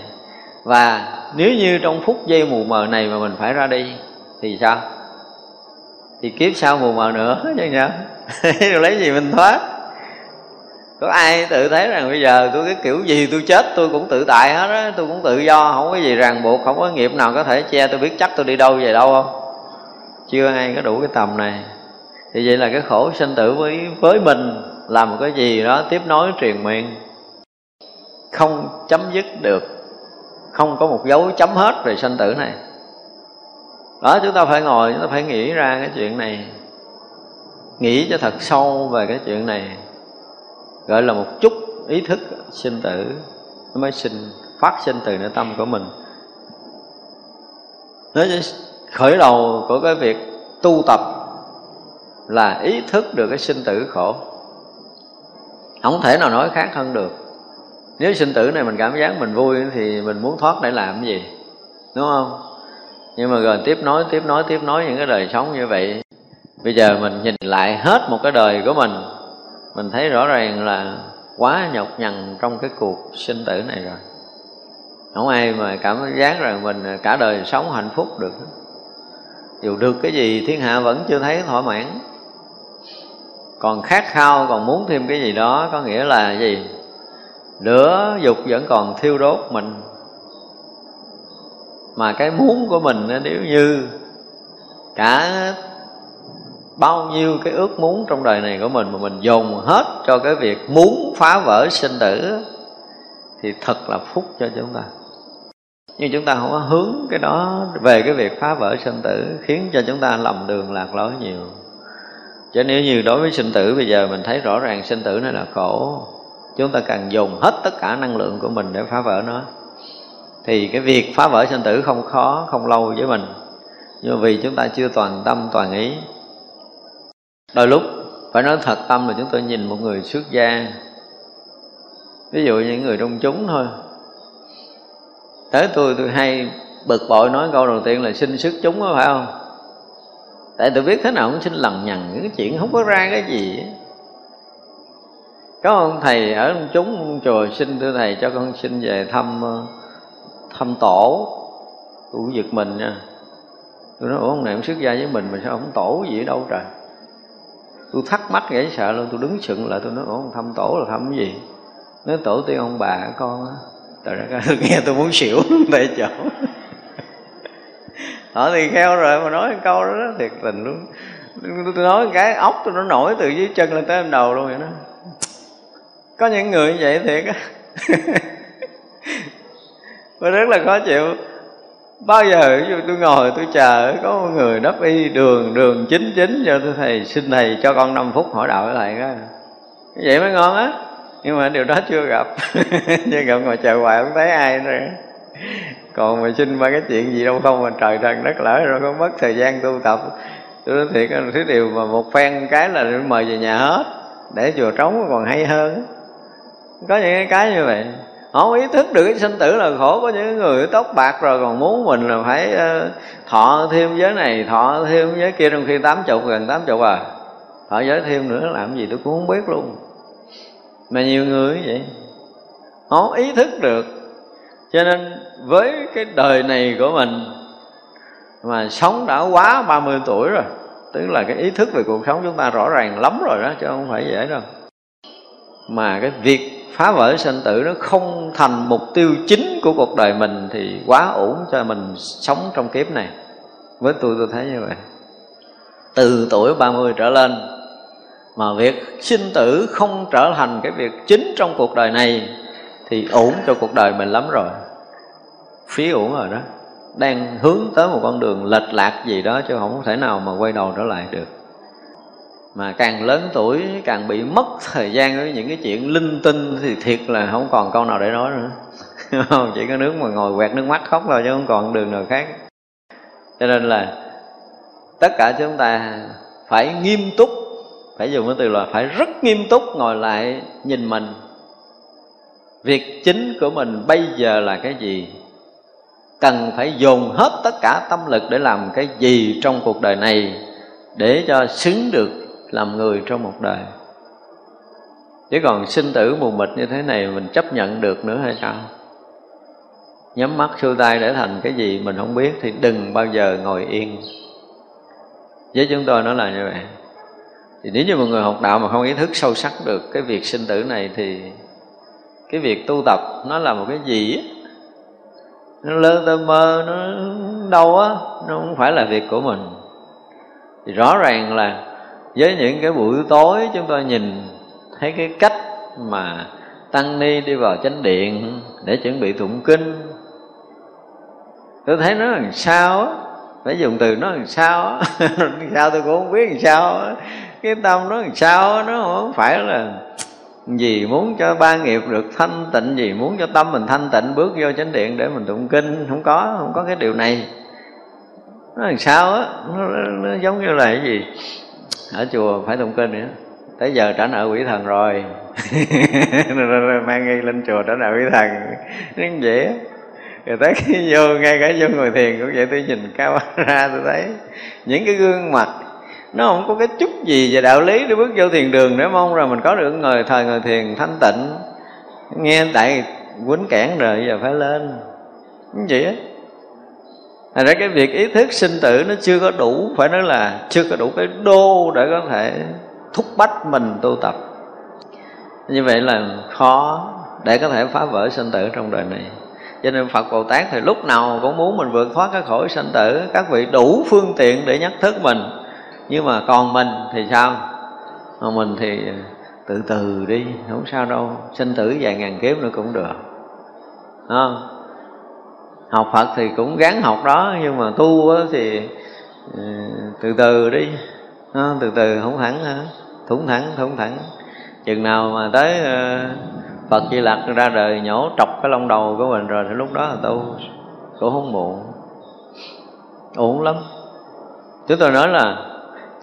Và nếu như trong phút giây mù mờ này mà mình phải ra đi, thì sao? Thì kiếp sau mù mờ nữa, chứ sao. <laughs> Lấy gì mình thoát? Có ai tự thấy rằng bây giờ tôi cái kiểu gì tôi chết, tôi cũng tự tại hết á, tôi cũng tự do, không có gì ràng buộc, không có nghiệp nào có thể che, tôi biết chắc tôi đi đâu về đâu không? Chưa ai có đủ cái tầm này. Thì vậy là cái khổ sinh tử với với mình làm một cái gì đó tiếp nối truyền miệng không chấm dứt được, không có một dấu chấm hết về sinh tử này. Đó, chúng ta phải ngồi, chúng ta phải nghĩ ra cái chuyện này. Nghĩ cho thật sâu về cái chuyện này gọi là một chút ý thức sinh tử. Nó mới sinh, phát sinh từ nội tâm của mình. Nó khởi đầu của cái việc tu tập là ý thức được cái sinh tử khổ. Không thể nào nói khác hơn được. Nếu sinh tử này mình cảm giác mình vui thì mình muốn thoát để làm cái gì, đúng không? Nhưng mà rồi tiếp nói tiếp nói tiếp nói những cái đời sống như vậy, bây giờ mình nhìn lại hết một cái đời của mình mình thấy rõ ràng là quá nhọc nhằn trong cái cuộc sinh tử này rồi. Không ai mà cảm giác rằng mình cả đời sống hạnh phúc được. Dù được cái gì, thiên hạ vẫn chưa thấy thỏa mãn. Còn khát khao, còn muốn thêm cái gì đó, có nghĩa là gì? Lửa dục vẫn còn thiêu đốt mình. Mà cái muốn của mình, nếu như cả bao nhiêu cái ước muốn trong đời này của mình mà mình dồn hết cho cái việc muốn phá vỡ sinh tử thì thật là phúc cho chúng ta. Nhưng chúng ta không có hướng cái đó về cái việc phá vỡ sinh tử khiến cho chúng ta lầm đường lạc lối nhiều. Chứ nếu như đối với sinh tử bây giờ mình thấy rõ ràng sinh tử này là khổ, chúng ta cần dùng hết tất cả năng lượng của mình để phá vỡ nó. Thì cái việc phá vỡ sinh tử không khó, không lâu với mình. Nhưng vì chúng ta chưa toàn tâm, toàn ý đôi lúc phải nói thật tâm là chúng tôi nhìn một người xuất gia, ví dụ những người trong chúng thôi. Tới tôi tôi hay bực bội nói câu đầu tiên là xin sức chúng đó phải không? Tại tôi biết thế nào cũng xin lằng nhằng, những cái chuyện không có ra cái gì có ông thầy ở trong chúng, chùa xin thưa thầy cho con xin về thăm ờ, thăm tổ tôi cũng giật mình nha. Tôi nói, ủa, ông này ông xuất gia với mình mà sao không tổ gì ở đâu trời? Tôi thắc mắc dễ sợ luôn tôi đứng sững lại tôi nói ủa thăm tổ là thăm cái gì? Nói tổ tiên ông bà con á. Trời đất tôi <laughs> nghe tôi muốn xỉu <laughs> tại chỗ. Họ thì kheo rồi mà nói câu đó, đó thiệt tình luôn. Tôi nói cái ốc tôi nó nổi từ dưới chân lên tới đầu luôn vậy đó. Có những người như vậy thiệt á. <laughs> Tôi rất là khó chịu bao giờ, ví dụ tôi ngồi, tôi chờ, có một người đắp y, đường đường chính chính, cho tôi thầy, xin thầy cho con 5 phút, hỏi đạo với thầy đó vậy mới ngon á. Nhưng mà điều đó chưa gặp. <laughs> Chưa gặp ngồi chờ hoài không thấy ai nữa. Còn mà xin ba cái chuyện gì đâu, không mà trời trần đất lỡ rồi có mất thời gian tu tập. Tôi nói thiệt thứ điều mà một phen cái là mời về nhà hết, để chùa trống còn hay hơn. Có những cái như vậy không, ý thức được cái sinh tử là khổ. Có những người tóc bạc rồi còn muốn mình là phải ờ, thọ thêm giới này, thọ thêm giới kia. Trong khi tám chục gần tám chục à thọ giới thêm nữa, làm gì tôi cũng không biết luôn. Mà nhiều người vậy, không ý thức được. Cho nên với cái đời này của mình, mà sống đã quá 30 tuổi rồi, tức là cái ý thức về cuộc sống chúng ta rõ ràng lắm rồi đó, chứ không phải dễ đâu. Mà cái việc phá vỡ sanh tử nó không thành mục tiêu chính của cuộc đời mình thì quá ổn cho mình sống trong kiếp này. Với tôi tôi thấy như vậy. Từ tuổi 30 trở lên mà việc sinh tử không trở thành cái việc chính trong cuộc đời này thì ổn cho cuộc đời mình lắm rồi. Phí ổn rồi đó. Đang hướng tới một con đường lệch lạc gì đó chứ không thể nào mà quay đầu trở lại được mà càng lớn tuổi, càng bị mất thời gian với những cái chuyện linh tinh thì thiệt là không còn câu nào để nói nữa. <laughs> Chỉ có nước mà ngồi quẹt nước mắt khóc thôi chứ không còn đường nào khác. Cho nên là tất cả chúng ta phải nghiêm túc, phải dùng cái từ là phải rất nghiêm túc ngồi lại nhìn mình. Việc chính của mình bây giờ là cái gì? Cần phải dồn hết tất cả tâm lực để làm cái gì trong cuộc đời này để cho xứng được làm người trong một đời. Chứ còn sinh tử mù mịt như thế này mình chấp nhận được nữa hay sao? Nhắm mắt xuôi tay để thành cái gì mình không biết thì đừng bao giờ ngồi yên. Với chúng tôi nó là như vậy. Thì nếu như một người học đạo mà không ý thức sâu sắc được cái việc sinh tử này thì cái việc tu tập nó là một cái gì á? Nó lơ tơ mơ, nó đâu á, nó không phải là việc của mình. Thì rõ ràng là với những cái buổi tối chúng tôi nhìn thấy cái cách mà tăng ni đi vào chánh điện để chuẩn bị tụng kinh tôi thấy nó làm sao á? Phải dùng từ nó làm sao á? <laughs> Sao tôi cũng không biết làm sao á. Cái tâm nó làm sao á nó không phải là gì muốn cho ba nghiệp được thanh tịnh gì muốn cho tâm mình thanh tịnh bước vô chánh điện để mình tụng kinh. Không có không có cái điều này. Nó làm sao á? Nó, nó giống như là cái gì? Ở chùa phải tụng kinh nữa. Tới giờ trả nợ quỷ thần rồi. <laughs> Mang nghi lên chùa trả nợ quỷ thần. Nó dễ. Rồi tới khi vô, ngay cả vô ngồi thiền cũng vậy, tôi nhìn cao ra tôi thấy những cái gương mặt, nó không có cái chút gì về đạo lý để bước vô thiền đường để mong rằng mình có được ngồi, thời ngồi thiền thanh tịnh. Nghe tại quýnh cản rồi giờ phải lên. Như vậy á Thành ra cái việc ý thức sinh tử nó chưa có đủ Phải nói là chưa có đủ cái đô để có thể thúc bách mình tu tập. Như vậy là khó để có thể phá vỡ sinh tử trong đời này. Cho nên Phật Bồ Tát thì lúc nào cũng muốn mình vượt thoát cái khổ sanh tử Các vị đủ phương tiện để nhắc thức mình. Nhưng mà còn mình thì sao? Còn mình thì ờ, từ từ đi, không sao đâu. Sinh tử vài ngàn kiếp nữa cũng được. Đúng không? Học Phật thì cũng gắng học đó Nhưng mà tu thì ừ, từ từ đi. Nó Từ từ không thẳng hả? Thủng thẳng, thủng thẳng. Chừng nào mà tới ờ, Phật Di Lặc ra đời nhổ trọc cái lông đầu của mình rồi thì lúc đó là tu. Cũng không muộn. Ổn lắm. Chúng tôi nói là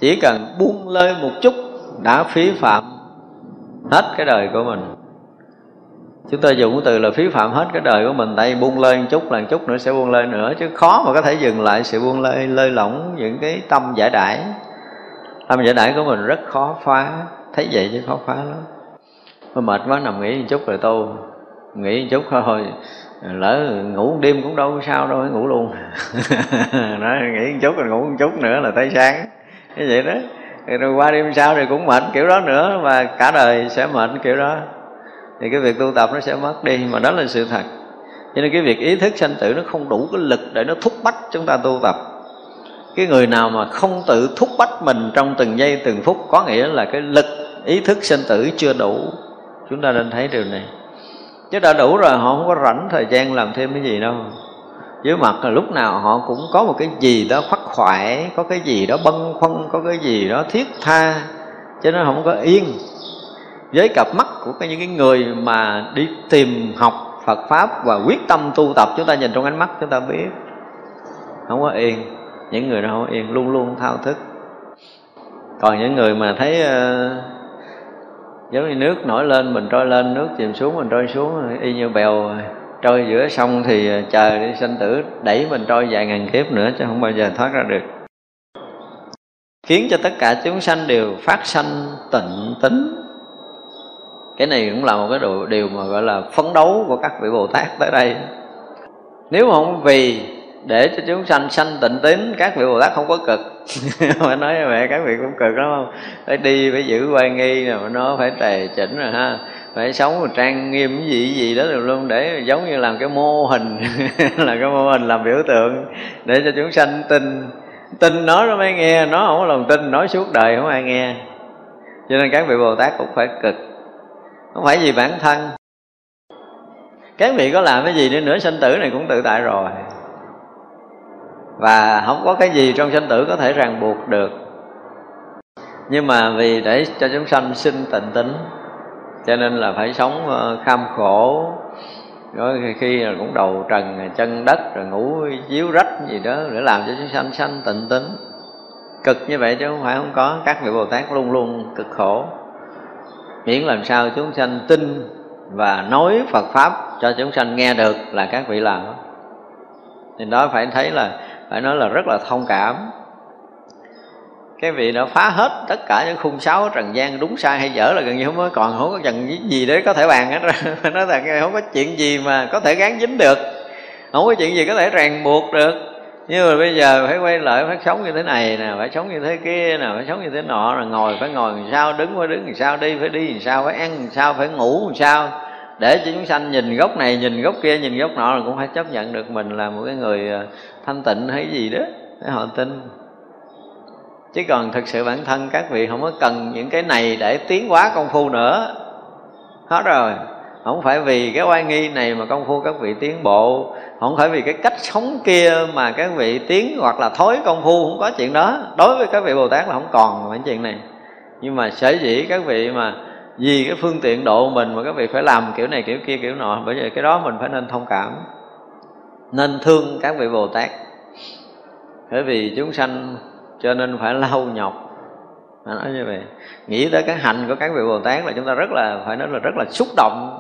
chỉ cần buông lơi một chút đã phí phạm hết cái đời của mình chúng ta dùng cái từ là phí phạm hết cái đời của mình, tại buông lên một chút là một chút nữa sẽ buông lên nữa, chứ khó mà có thể dừng lại sự buông lơi lơi lỏng những cái tâm giải đãi. Tâm giải đãi của mình rất khó phá, thấy vậy chứ khó phá lắm. Mới mệt quá, nằm nghỉ một chút rồi tu Nghỉ một chút thôi, Lỡ ngủ đêm cũng đâu sao đâu ngủ luôn. <laughs> Nói nghỉ một chút rồi ngủ một chút nữa là tới sáng. Như vậy đó. Rồi qua đêm sau thì cũng mệt kiểu đó nữa Và cả đời sẽ mệt kiểu đó. Thì cái việc tu tập nó sẽ mất đi, Mà đó là sự thật. Cho nên cái việc ý thức sanh tử nó không đủ cái lực để nó thúc bách chúng ta tu tập. Cái người nào mà không tự thúc bách mình trong từng giây, từng phút, có nghĩa là cái lực, ý thức sanh tử chưa đủ. Chúng ta nên thấy điều này. Chứ đã đủ rồi, họ không có rảnh thời gian làm thêm cái gì đâu. Dưới mặt là lúc nào họ cũng có một cái gì đó khắc khoải, có cái gì đó bâng khuâng, có cái gì đó thiết tha cho nên không có yên với cặp mắt của những cái người mà đi tìm học Phật pháp và quyết tâm tu tập. Chúng ta nhìn trong ánh mắt chúng ta biết không có yên. Những người đó không có yên luôn luôn thao thức. Còn những người mà thấy uh, giống như nước nổi lên mình trôi lên nước chìm xuống mình trôi xuống y như bèo trôi giữa sông thì ờ, chờ đi sanh tử đẩy mình trôi vài ngàn kiếp nữa chứ không bao giờ thoát ra được. Khiến cho tất cả chúng sanh đều phát sanh tịnh tính cái này cũng là một cái điều mà gọi là phấn đấu của các vị bồ tát tới đây. Nếu mà không vì để cho chúng sanh sanh tịnh tín các vị bồ tát không có cực. <laughs> Mà nói mẹ các vị cũng cực lắm không? Phải đi, phải giữ quan nghi, rồi nó phải tề chỉnh rồi ha. Phải sống một trang nghiêm cái gì gì đó luôn luôn, để giống như làm cái mô hình <laughs> là cái mô hình làm biểu tượng để cho chúng sanh tin. Tin nó nó mới nghe, nó không có lòng tin, nói suốt đời không ai nghe. Cho nên các vị bồ tát cũng phải cực không phải vì bản thân. Cái vị có làm cái gì nữa nữa sinh tử này cũng tự tại rồi. Và không có cái gì trong sinh tử có thể ràng buộc được. Nhưng mà vì để cho chúng sanh sinh tịnh tính, cho nên là phải sống ờ, kham khổ. Rồi khi là cũng đầu trần chân đất, rồi ngủ chiếu rách gì đó để làm cho chúng sanh sanh tịnh tính. Cực như vậy chứ không phải không có. Các vị bồ tát luôn luôn cực khổ miễn làm sao chúng sanh tin và nói phật pháp cho chúng sanh nghe được là các vị làm. Thì đó phải thấy là, phải nói là rất là thông cảm. Cái vị đã phá hết tất cả những khung sáo trần gian đúng sai hay dở là gần như không có, còn không có cần gì để có thể bàn hết rồi <laughs> nói là không có chuyện gì mà có thể gán dính được, không có chuyện gì có thể ràng buộc được nhưng mà bây giờ phải quay lại, phải sống như thế này nè, phải sống như thế kia nè, phải sống như thế nọ rồi ngồi phải ngồi làm sao, đứng phải đứng làm sao, đi phải đi làm sao, phải ăn làm sao, phải ngủ làm sao. Để cho chúng sanh nhìn góc này, nhìn góc kia, nhìn góc nọ là cũng phải chấp nhận được mình là một cái người à, thanh tịnh hay gì đó, để họ tin. Chứ còn thực sự bản thân các vị không có cần những cái này để tiến hóa công phu nữa. Hết rồi. Không phải vì cái oai nghi này mà công phu các vị tiến bộ không phải vì cái cách sống kia mà các vị tiến hoặc là thối công phu không có chuyện đó. Đối với các vị bồ tát là không còn cái chuyện này. Nhưng mà sở dĩ các vị mà vì cái phương tiện độ mình mà các vị phải làm kiểu này, kiểu kia, kiểu nọ, bởi vì cái đó mình phải nên thông cảm, nên thương các vị bồ tát. Bởi vì chúng sanh cho nên phải lau nhọc. Nói như vậy, nghĩ tới cái hành của các vị bồ tát là chúng ta rất là, phải nói là rất là xúc động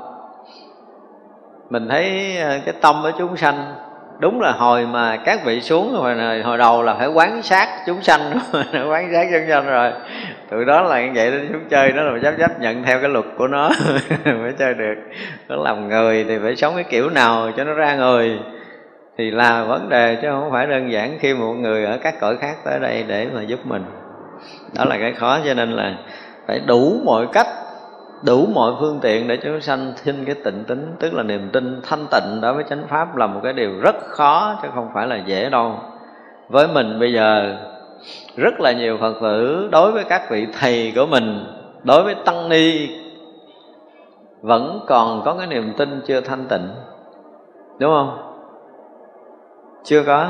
mình thấy ờ, cái tâm của chúng sanh đúng là hồi mà các vị xuống hồi, hồi đầu là phải quán sát chúng sanh <laughs> quán sát chúng sanh rồi. Tụi đó là như vậy đó chúng chơi đó là chấp chấp nhận theo cái luật của nó <laughs> mới chơi được. Nó làm người thì phải sống cái kiểu nào cho nó ra người. Thì là vấn đề chứ không phải đơn giản khi một người ở các cõi khác tới đây để mà giúp mình. Đó là cái khó cho nên là phải đủ mọi cách đủ mọi phương tiện để chúng sanh thêm cái tịnh tính, tức là niềm tin thanh tịnh đối với chánh pháp là một cái điều rất khó, chứ không phải là dễ đâu. Với mình bây giờ, rất là nhiều phật tử đối với các vị thầy của mình, đối với tăng ni, vẫn còn có cái niềm tin chưa thanh tịnh. Đúng không? Chưa có.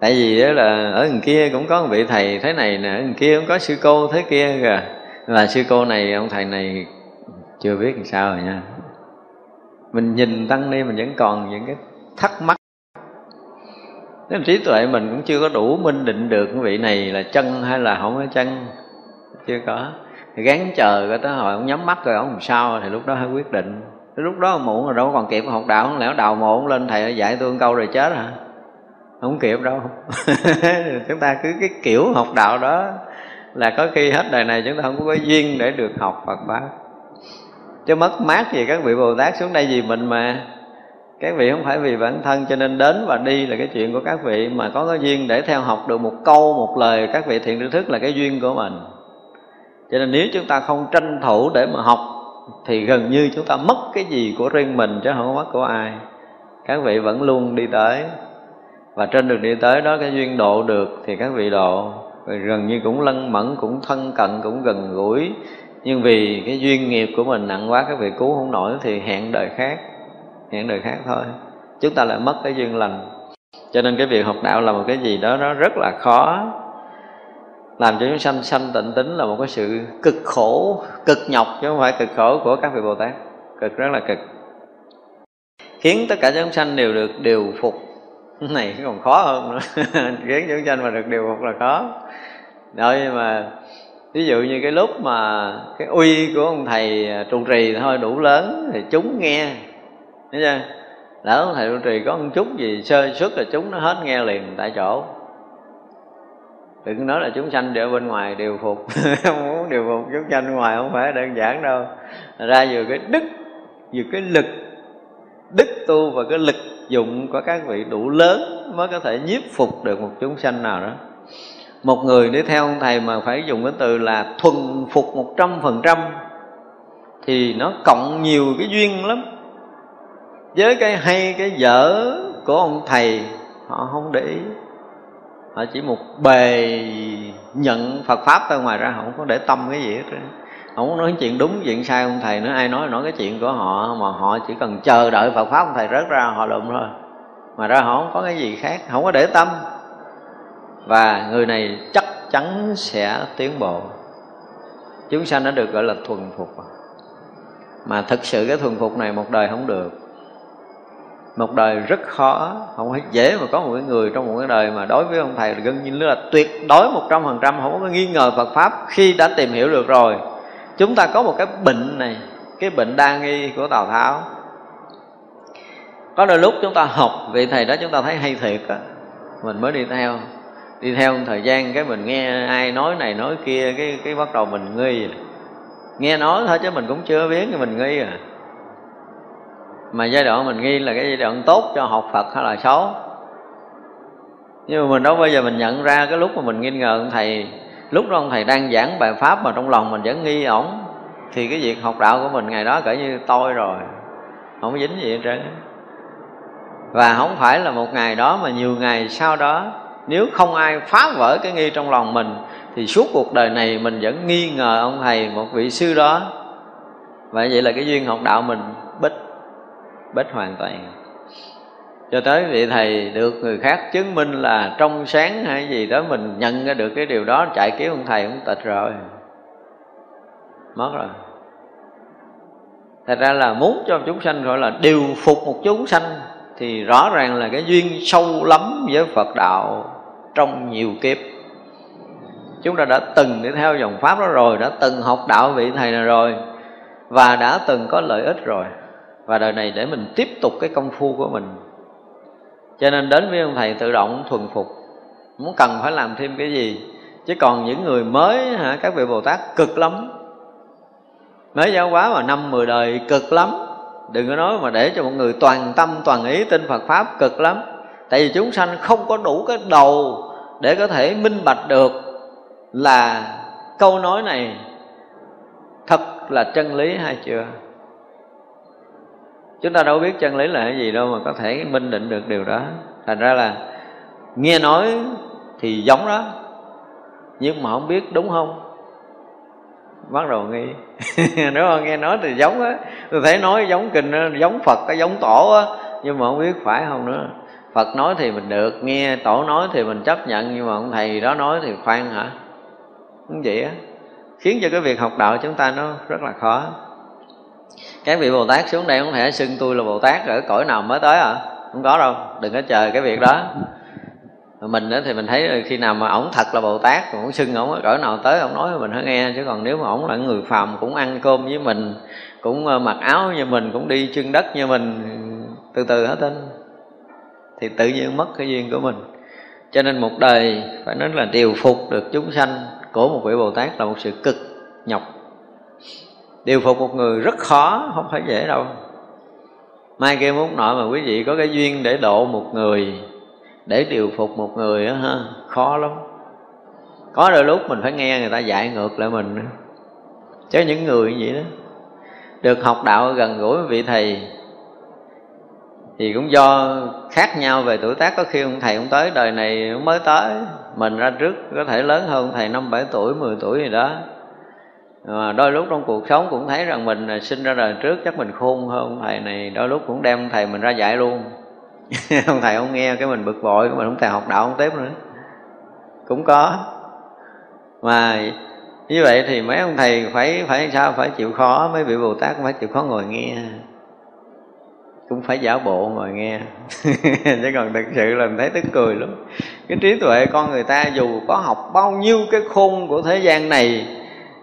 Tại vì đó là ở gần kia cũng có một vị thầy thế này nè, ở gần kia cũng có sư cô thế kia kìa là sư cô này, ông thầy này chưa biết làm sao rồi nha. Mình nhìn tăng ni mình vẫn còn những cái thắc mắc. Nên trí tuệ mình cũng chưa có đủ minh định được cái vị này là chân hay là không có chân. Chưa có. Thì gắn chờ cái tới hồi ông nhắm mắt rồi ông làm sao thì lúc đó hãy quyết định. Lúc đó muộn rồi, đâu còn kịp học đạo, không lẽ đào mộ lên thầy dạy tôi câu rồi chết hả? Không kịp đâu. <laughs> Chúng ta cứ cái kiểu học đạo đó là có khi hết đời này chúng ta không có duyên để được học Phật pháp chứ mất mát gì các vị Bồ Tát xuống đây vì mình mà. Các vị không phải vì bản thân, cho nên đến và đi là cái chuyện của các vị. Mà có cái duyên để theo học được một câu, một lời, các vị thiện tri thức là cái duyên của mình. Cho nên nếu chúng ta không tranh thủ để mà học, thì gần như chúng ta mất cái gì của riêng mình, chứ không có mất của ai. Các vị vẫn luôn đi tới. Và trên đường đi tới đó, cái duyên độ được, thì các vị độ rồi gần như cũng lân mẫn, cũng thân cận, cũng gần gũi. Nhưng vì cái duyên nghiệp của mình nặng quá các vị cứu không nổi thì hẹn đời khác, hẹn đời khác thôi. Chúng ta lại mất cái duyên lành. Cho nên cái việc học đạo là một cái gì đó, nó rất là khó. Làm cho chúng sanh sanh tịnh tính là một cái sự cực khổ, cực nhọc, chứ không phải cực khổ của các vị bồ tát. Cực, rất là cực. Khiến tất cả chúng sanh đều được điều phục. Này còn khó hơn nữa. <laughs> Khiến chúng sanh mà được điều phục là khó đôi mà ví dụ như cái lúc mà cái uy của ông thầy à, trụ trì thôi, đủ lớn thì chúng nghe. Thấy chưa? Lỡ ông thầy trụ trì có một chút gì sơ xuất là chúng nó hết nghe liền tại chỗ. Đừng nói là chúng sanh ở bên ngoài điều phục. <laughs> Không muốn điều phục, chúng sanh ngoài không phải đơn giản đâu. Ra vừa cái đức, vừa cái lực, đức tu và cái lực dụng của các vị đủ lớn mới có thể nhiếp phục được một chúng sanh nào đó một người đi theo ông thầy mà phải dùng cái từ là thuần phục một trăm phần trăm thì nó cộng nhiều cái duyên lắm. Với cái hay, cái dở của ông thầy, họ không để ý. Họ chỉ một bề nhận Phật pháp thôi, ngoài ra họ không có để tâm cái gì hết trơn. Không nói chuyện đúng, chuyện sai ông thầy nữa. Ai nói nói cái chuyện của họ mà họ chỉ cần chờ đợi Phật pháp ông thầy rớt ra họ lụm thôi. Mà ra họ không có cái gì khác, không có để tâm và người này chắc chắn sẽ tiến bộ. Chúng sanh nó được gọi là thuần phục. Mà thực sự cái thuần phục này một đời không được. Một đời rất khó, không phải dễ mà có một cái người trong một cái đời mà đối với ông thầy là gần như là tuyệt đối một trăm phần trăm, không có nghi ngờ Phật pháp khi đã tìm hiểu được rồi. Chúng ta có một cái bệnh này, cái bệnh đa nghi của Tào Tháo. Có đôi lúc chúng ta học vị thầy đó, chúng ta thấy hay thiệt á. Mình mới đi theo đi theo một thời gian cái mình nghe ai nói này nói kia, cái cái bắt đầu mình nghi. Nghe nói thôi chứ mình cũng chưa biết thì mình nghi à. Mà giai đoạn mình nghi là cái giai đoạn tốt cho học Phật hay là xấu. Nhưng mà mình đâu bao giờ mình nhận ra cái lúc mà mình nghi ngờ ông thầy. Lúc đó ông thầy đang giảng bài pháp mà trong lòng mình vẫn nghi ổng, thì cái việc học đạo của mình ngày đó cỡ như tôi rồi. Không dính gì hết trơn và không phải là một ngày đó mà nhiều ngày sau đó nếu không ai phá vỡ cái nghi trong lòng mình, thì suốt cuộc đời này mình vẫn nghi ngờ ông thầy, một vị sư đó. Và vậy là cái duyên học đạo mình bích bích hoàn toàn. Cho tới vị thầy được người khác chứng minh là trong sáng hay gì đó, mình nhận ra được cái điều đó, chạy kiếm ông thầy cũng tịch rồi. Mất rồi. Thật ra là muốn cho chúng sanh gọi là điều phục một chúng sanh thì rõ ràng là cái duyên sâu lắm với phật đạo trong nhiều kiếp. Chúng ta đã từng đi theo dòng pháp đó rồi, đã từng học đạo vị thầy này rồi, và đã từng có lợi ích rồi. Và đời này để mình tiếp tục cái công phu của mình. Cho nên đến với ông thầy tự động thuần phục. Muốn cần phải làm thêm cái gì? Chứ còn những người mới, hả, các vị bồ tát cực lắm. Mới giáo hóa mà năm mười đời cực lắm đừng có nói mà để cho một người toàn tâm, toàn ý tin phật pháp cực lắm. Tại vì chúng sanh không có đủ cái đầu để có thể minh bạch được là câu nói này thật là chân lý hay chưa. Chúng ta đâu biết chân lý là cái gì đâu mà có thể minh định được điều đó. Thành ra là nghe nói thì giống đó, nhưng mà không biết đúng không? Bắt đầu nghi. <laughs> Đúng không nghe nói thì giống á. Tôi thấy nói giống kinh giống phật cái giống tổ á. Nhưng mà không biết phải không nữa. Phật nói thì mình được, nghe tổ nói thì mình chấp nhận. Nhưng mà ông thầy đó nói thì khoan hả? Cũng vậy á. Khiến cho cái việc học đạo chúng ta nó rất là khó. Các vị bồ tát xuống đây không thể xưng tôi là bồ tát ở cõi nào mới tới à? Không có đâu. Đừng có chờ cái việc đó mình thì mình thấy khi nào mà ổng thật là bồ tát ổng xưng ổng ở cỡ nào tới ổng nói mình hãy nghe. Chứ còn nếu mà ổng là người phàm cũng ăn cơm với mình, cũng ờ, mặc áo như mình, cũng đi chân đất như mình, từ từ hết tên thì tự nhiên mất cái duyên của mình. Cho nên một đời phải nói là điều phục được chúng sanh của một vị bồ tát là một sự cực nhọc. Điều phục một người rất khó, không phải dễ đâu. Mai kia muốn nói mà quý vị có cái duyên để độ một người để điều phục một người á ha, khó lắm. Có đôi lúc mình phải nghe người ta dạy ngược lại mình chứ những người như vậy đó, được học đạo gần gũi với vị thầy, thì cũng do khác nhau về tuổi tác. Có khi ông thầy cũng tới, đời này mới tới. Mình ra trước có thể lớn hơn thầy năm bảy tuổi 10 tuổi gì đó. Mà đôi lúc trong cuộc sống cũng thấy rằng mình sinh ra đời trước, chắc mình khôn hơn thầy này. Đôi lúc cũng đem thầy mình ra dạy luôn. <laughs> ông thầy không nghe, cái mình bực bội, cái mình không thèm học đạo, không tiếp nữa. Cũng có. Mà như vậy thì mấy ông thầy phải phải sao? Phải chịu khó, mấy vị bồ tát cũng phải chịu khó ngồi nghe. Cũng phải giả bộ ngồi nghe. <laughs> Chứ còn thực sự là mình thấy tức cười lắm. Cái trí tuệ con người ta dù có học bao nhiêu cái khung của thế gian này,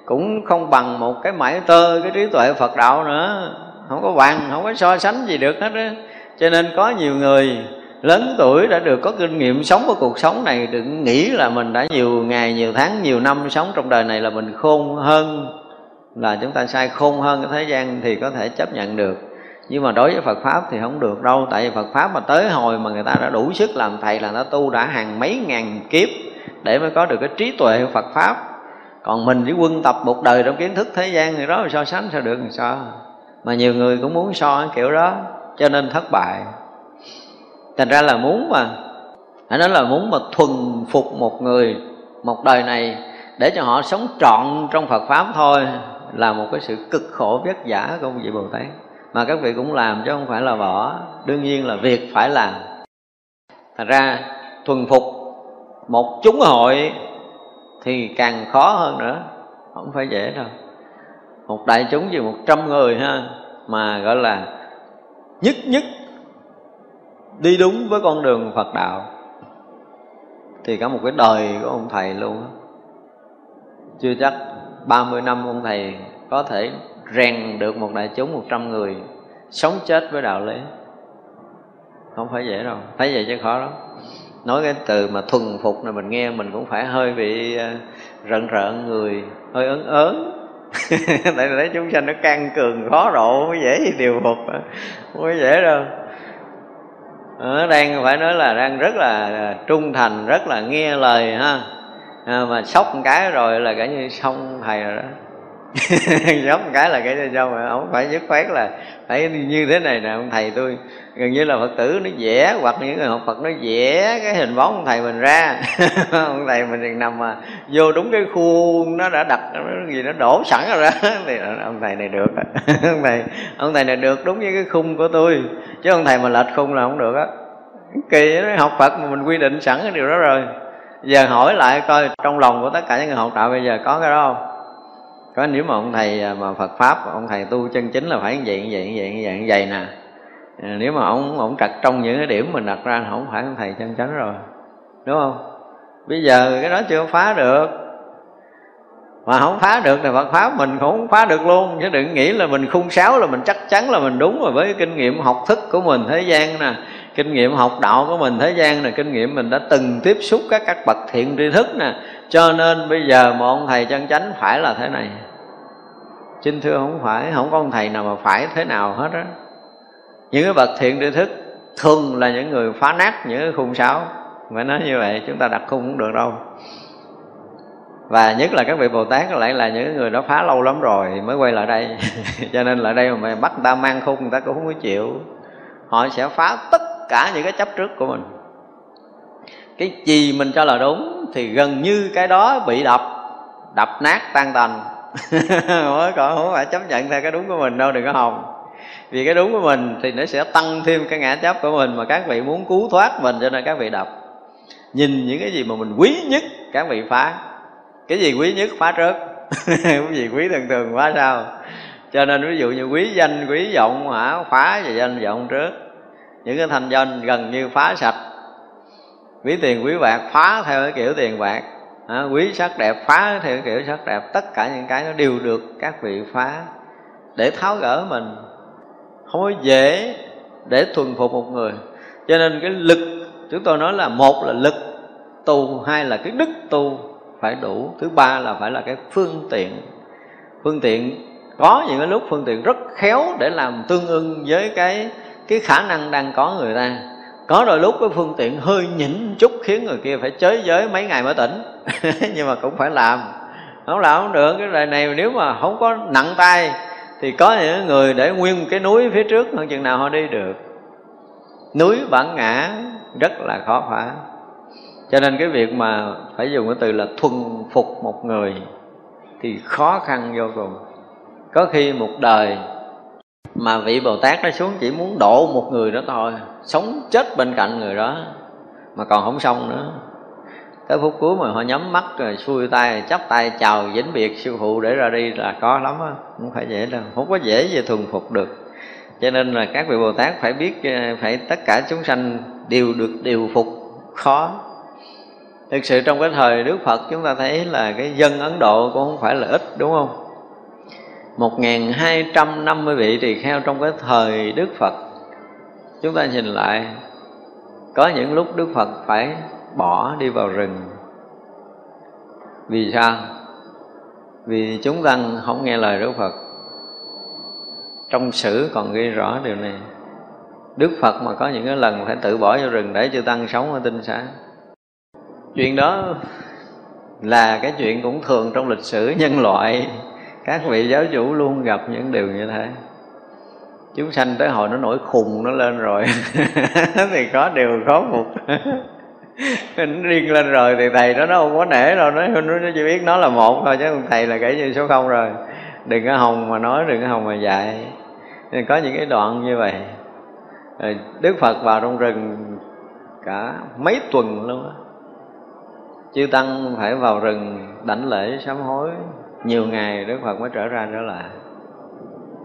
cũng không bằng một cái mãi tơ cái trí tuệ phật đạo nữa. Không có bằng, không có so sánh gì được hết á cho nên có nhiều người lớn tuổi đã được có kinh nghiệm sống của cuộc sống này, đừng nghĩ là mình đã nhiều ngày, nhiều tháng, nhiều năm sống trong đời này là mình khôn hơn, là chúng ta sai khôn hơn cái thế gian thì có thể chấp nhận được. Nhưng mà đối với Phật pháp thì không được đâu, tại vì Phật pháp mà tới hồi mà người ta đã đủ sức làm thầy là nó tu đã hàng mấy ngàn kiếp để mới có được cái trí tuệ của Phật pháp. Còn mình chỉ quân tập một đời trong kiến thức thế gian thì đó là so sánh sao được làm sao? Mà nhiều người cũng muốn so cái kiểu đó cho nên thất bại. Thành ra là muốn mà, hãy nói là muốn mà thuần phục một người một đời này để cho họ sống trọn trong Phật pháp thôi là một cái sự cực khổ vất vả của vị Bồ Tát. Mà các vị cũng làm chứ không phải là bỏ, đương nhiên là việc phải làm. Thành ra thuần phục một chúng hội thì càng khó hơn nữa, không phải dễ đâu. Một đại chúng gì một trăm người ha, mà gọi là nhất nhất đi đúng với con đường Phật đạo. Thì cả một cái đời của ông thầy luôn chưa chắc 30 năm ông thầy có thể rèn được một đại chúng một trăm người sống chết với đạo lý. Không phải dễ đâu thấy vậy chứ khó lắm. Nói cái từ mà thuần phục này mình nghe mình cũng phải hơi bị ờ, rợn rợn người, hơi ấn ớn. <laughs> tại vì thấy chúng sanh nó căng cường khó độ mới dễ gì điều phục không có dễ đâu. Nó đang phải nói là đang rất là à, trung thành rất là nghe lời ha. À, mà sốc một cái rồi là cả như xong thầy rồi đó. <laughs> sốc một cái là cái ra sao mà không phải dứt khoát là phải như thế này nè, ông thầy tôi. Gần như là phật tử nó vẽ hoặc những người học phật nó vẽ cái hình bóng ông thầy mình ra. <laughs> Ông thầy mình nằm mà vô đúng cái khuôn nó đã đặt, nó gì nó đổ sẵn rồi đó. <laughs> Thì ông thầy này được ông thầy ông thầy này được đúng với cái khung của tôi. Chứ ông thầy mà lệch khung là không được á. Kỳ nó học phật mà mình quy định sẵn cái điều đó rồi. Giờ hỏi lại coi trong lòng của tất cả những người học đạo bây giờ có cái đó không? Có nếu mà ông thầy à, mà Phật pháp, ông thầy tu chân chính là phải như vậy như vậy như vậy như vậy như vậy nè. À, nếu mà ông ông trật trong những cái điểm mình đặt ra không phải ông thầy chân chánh rồi. Đúng không? Bây giờ cái đó chưa phá được. Mà không phá được thì Phật pháp mình cũng không phá được luôn. Chứ đừng nghĩ là mình khung sáo là mình chắc chắn là mình đúng. Rồi với kinh nghiệm học thức của mình thế gian nè, kinh nghiệm học đạo của mình thế gian nè, kinh nghiệm mình đã từng tiếp xúc các các bậc thiện tri thức nè. Cho nên bây giờ một ông thầy chân chánh phải là thế này xin thưa không phải, không có ông thầy nào mà phải thế nào hết á. Những cái bậc thiện tri thức thường là những người phá nát những cái khung sáo. Phải nói như vậy chúng ta đặt khung cũng được đâu. Và nhất là các vị bồ tát lại là những người đó phá lâu lắm rồi mới quay lại đây. <laughs> Cho nên lại đây mà mày bắt người ta mang khung, người ta cũng không có chịu. Họ sẽ phá tất cả những cái chấp trước của mình. Cái gì mình cho là đúng thì gần như cái đó bị đập đập nát tan tành. <laughs> còn không phải chấp nhận theo cái đúng của mình đâu, đừng có hồng vì cái đúng của mình thì nó sẽ tăng thêm cái ngã chấp của mình mà các vị muốn cứu thoát mình cho nên các vị đọc nhìn những cái gì mà mình quý nhất, các vị phá. Cái gì quý nhất phá trước cái <laughs> gì quý thường thường phá sao cho nên ví dụ như quý danh, quý vọng hả, phá về danh vọng trước những cái thành danh gần như phá sạch. Quý tiền, quý bạc, phá theo cái kiểu tiền bạc à, quý sắc đẹp phá theo kiểu sắc đẹp. Tất cả những cái nó đều được các vị phá để tháo gỡ mình. Không có dễ để thuần phục một người. Cho nên cái lực chúng tôi nói là một là lực tu hai là cái đức tu phải đủ. Thứ ba là phải là cái phương tiện. Phương tiện có những cái lúc phương tiện rất khéo để làm tương ưng với cái cái khả năng đang có người ta có đôi lúc cái phương tiện hơi nhỉnh chút khiến người kia phải chới giới mấy ngày mới tỉnh. <laughs> Nhưng mà cũng phải làm. Không làm không được. Cái đời này nếu mà không có nặng tay thì có những người để nguyên cái núi phía trước hơn chừng nào họ đi được. Núi bản ngã rất là khó phá. Cho nên cái việc mà phải dùng cái từ là thuần phục một người thì khó khăn vô cùng. Có khi một đời mà vị bồ tát nó xuống chỉ muốn độ một người đó thôi sống chết bên cạnh người đó, mà còn không xong nữa. Tới phút cuối mà họ nhắm mắt rồi xuôi tay, chắp tay chào vĩnh biệt sư phụ để ra đi là có lắm á, không phải dễ đâu, không có dễ gì thuần phục được. Cho nên là các vị bồ tát phải biết ờ, phải tất cả chúng sanh đều được điều phục, khó. Thực sự trong cái thời đức phật chúng ta thấy là cái dân ấn độ cũng không phải là ít, đúng không? 1250 vị tỳ kheo trong cái thời Đức Phật Chúng ta nhìn lại, Có những lúc Đức Phật phải bỏ đi vào rừng. Vì sao? Vì chúng tăng không nghe lời Đức Phật. Trong sử còn ghi rõ điều này. Đức phật mà có những cái lần phải tự bỏ vào rừng để chư tăng sống ở tinh xá. Chuyện đó là cái chuyện cũng thường trong lịch sử nhân loại. Các vị giáo chủ luôn gặp những điều như thế chúng sanh tới hồi nó nổi khùng nó lên rồi. <laughs> Thì có điều khó phục. <laughs> Nó riêng lên rồi thì thầy đó, nó không có nể đâu. Nó nó chỉ biết nó là một thôi, chứ thầy là kể như số không rồi. Đừng có hồng mà nói, đừng có hồng mà dạy. Nên có những cái đoạn như vậy. Đức phật vào trong rừng cả mấy tuần luôn á. Chư tăng phải vào rừng đảnh lễ sám hối. Nhiều ngày đức phật mới trở ra trở lại.